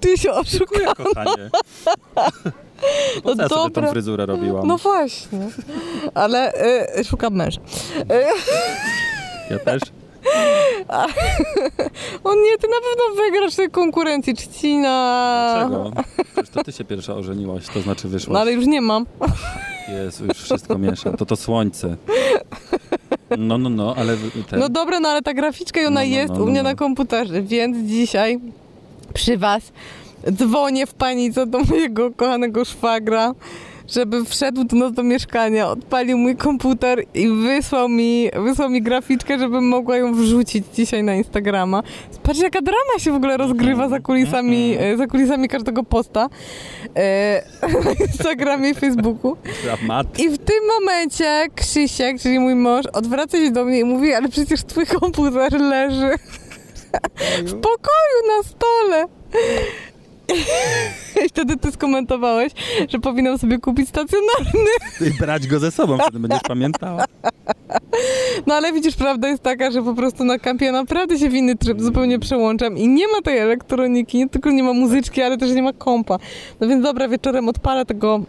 Ty się Dziękuję, oszukał. kochanie. No ja sobie tą fryzurę robiłam? No właśnie. Ale y, szukam męża. Ja też. o nie, ty na pewno wygrasz tej konkurencji, Trzcina. Czego? Przecież to ty się pierwsza ożeniłaś, to znaczy No wyszłaś. ale już nie mam. Jezu, już wszystko miesza. To to słońce. No, no, no, ale ten... No dobra, no ale ta graficzka i ona No, no, jest no, u no, mnie no. na komputerze, więc dzisiaj przy was dzwonię w panice do mojego kochanego szwagra, żeby wszedł do nas do mieszkania, odpalił mój komputer i wysłał mi, wysłał mi graficzkę, żebym mogła ją wrzucić dzisiaj na Instagrama. Patrz, jaka drama się w ogóle rozgrywa za kulisami, e, za kulisami każdego posta e, na Instagramie i Facebooku. Dramat. I w tym momencie Krzysiek, czyli mój mąż, odwraca się do mnie i mówi, ale przecież twój komputer leży w pokoju na stole. I wtedy ty skomentowałeś, że powinnam sobie kupić stacjonarny. I brać go ze sobą, wtedy będziesz pamiętała. No ale widzisz, prawda jest taka, że po prostu na kampie ja naprawdę się w inny tryb zupełnie przełączam i nie ma tej elektroniki, nie tylko nie ma muzyczki, ale też nie ma kompa. No więc dobra, wieczorem odpalę tego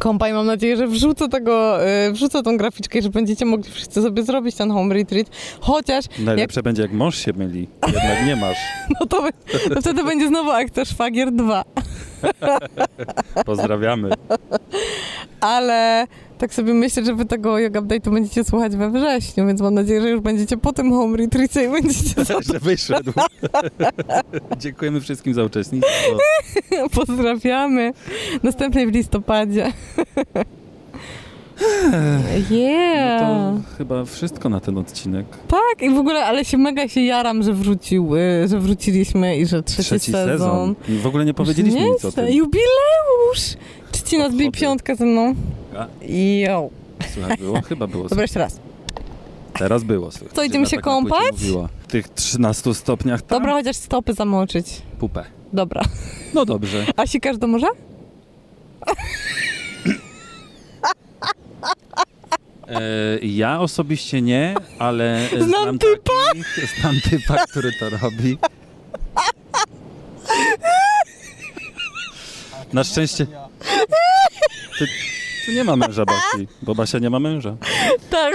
kompa i mam nadzieję, że wrzucę tego, y, wrzucę tą graficzkę i że będziecie mogli wszyscy sobie zrobić ten home retreat. Chociaż, Najlepsze będzie, jak mąż się myli. Jednak nie masz. no to, to wtedy będzie znowu akcja Szwagier 2. Pozdrawiamy. Ale tak sobie myślę, że wy tego yoga update'u będziecie słuchać we wrześniu, więc mam nadzieję, że już będziecie po tym home retreacie i będziecie Że wyszedł. Dziękujemy wszystkim za uczestnictwo. Pozdrawiamy. Następnej w listopadzie. No Yeah. to chyba wszystko na ten odcinek. Tak, i w ogóle, ale się mega się jaram, że wrócił, że wróciliśmy i że trzeci, Trzeci sezon. W ogóle nie powiedzieliśmy nic o tym. Jubileusz! Trzcina zbij piątkę ze mną. Jo. Słuchaj, było? Chyba było. Dobra, jeszcze raz. Teraz było. Słuchaj. Co, idziemy się tak kąpać? Mówiła. W tych 13 stopniach tam? Dobra, chociaż stopy zamoczyć. Pupę. Dobra. No dobrze. A sikasz do morza? E, ja osobiście nie, ale e, Znam typa. Takich, znam typa, który to robi. Na szczęście. Ty, tu nie ma męża Basi, bo Basia nie ma męża. Tak.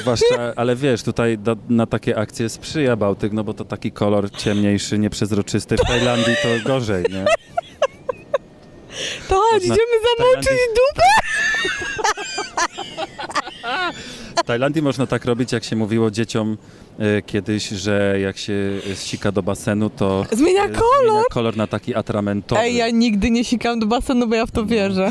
zwłaszcza, ale wiesz, tutaj do, na takie akcje sprzyja Bałtyk, no bo to taki kolor ciemniejszy, nieprzezroczysty. W Tajlandii to gorzej, nie? To chodź, idziemy zamoczyć Tajlandii- dupę. W Tajlandii można tak robić, jak się mówiło dzieciom e, kiedyś, że jak się sika do basenu, to Zmienia e, kolor. zmienia kolor na taki atramentowy. Ej, ja nigdy nie sikam do basenu, bo ja w to wierzę.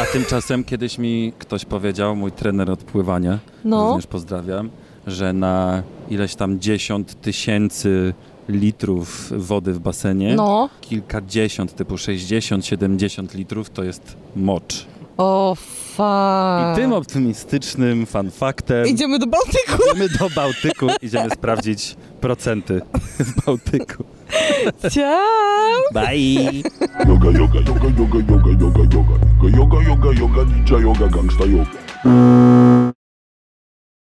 A tymczasem kiedyś mi ktoś powiedział, mój trener od pływania, No. również pozdrawiam, że na ileś tam dziesiąt tysięcy litrów wody w basenie, No. kilkadziesiąt, typu 60-70 litrów to jest mocz. O, fuck. I tym optymistycznym fanfaktem Idziemy do Bałtyku. idziemy do Bałtyku, idziemy sprawdzić procenty z Bałtyku. Ciao. Bye! Yoga, yoga, yoga, yoga, yoga, yoga, yoga. Yoga, yoga, yoga, ninja yoga, gangsta yoga.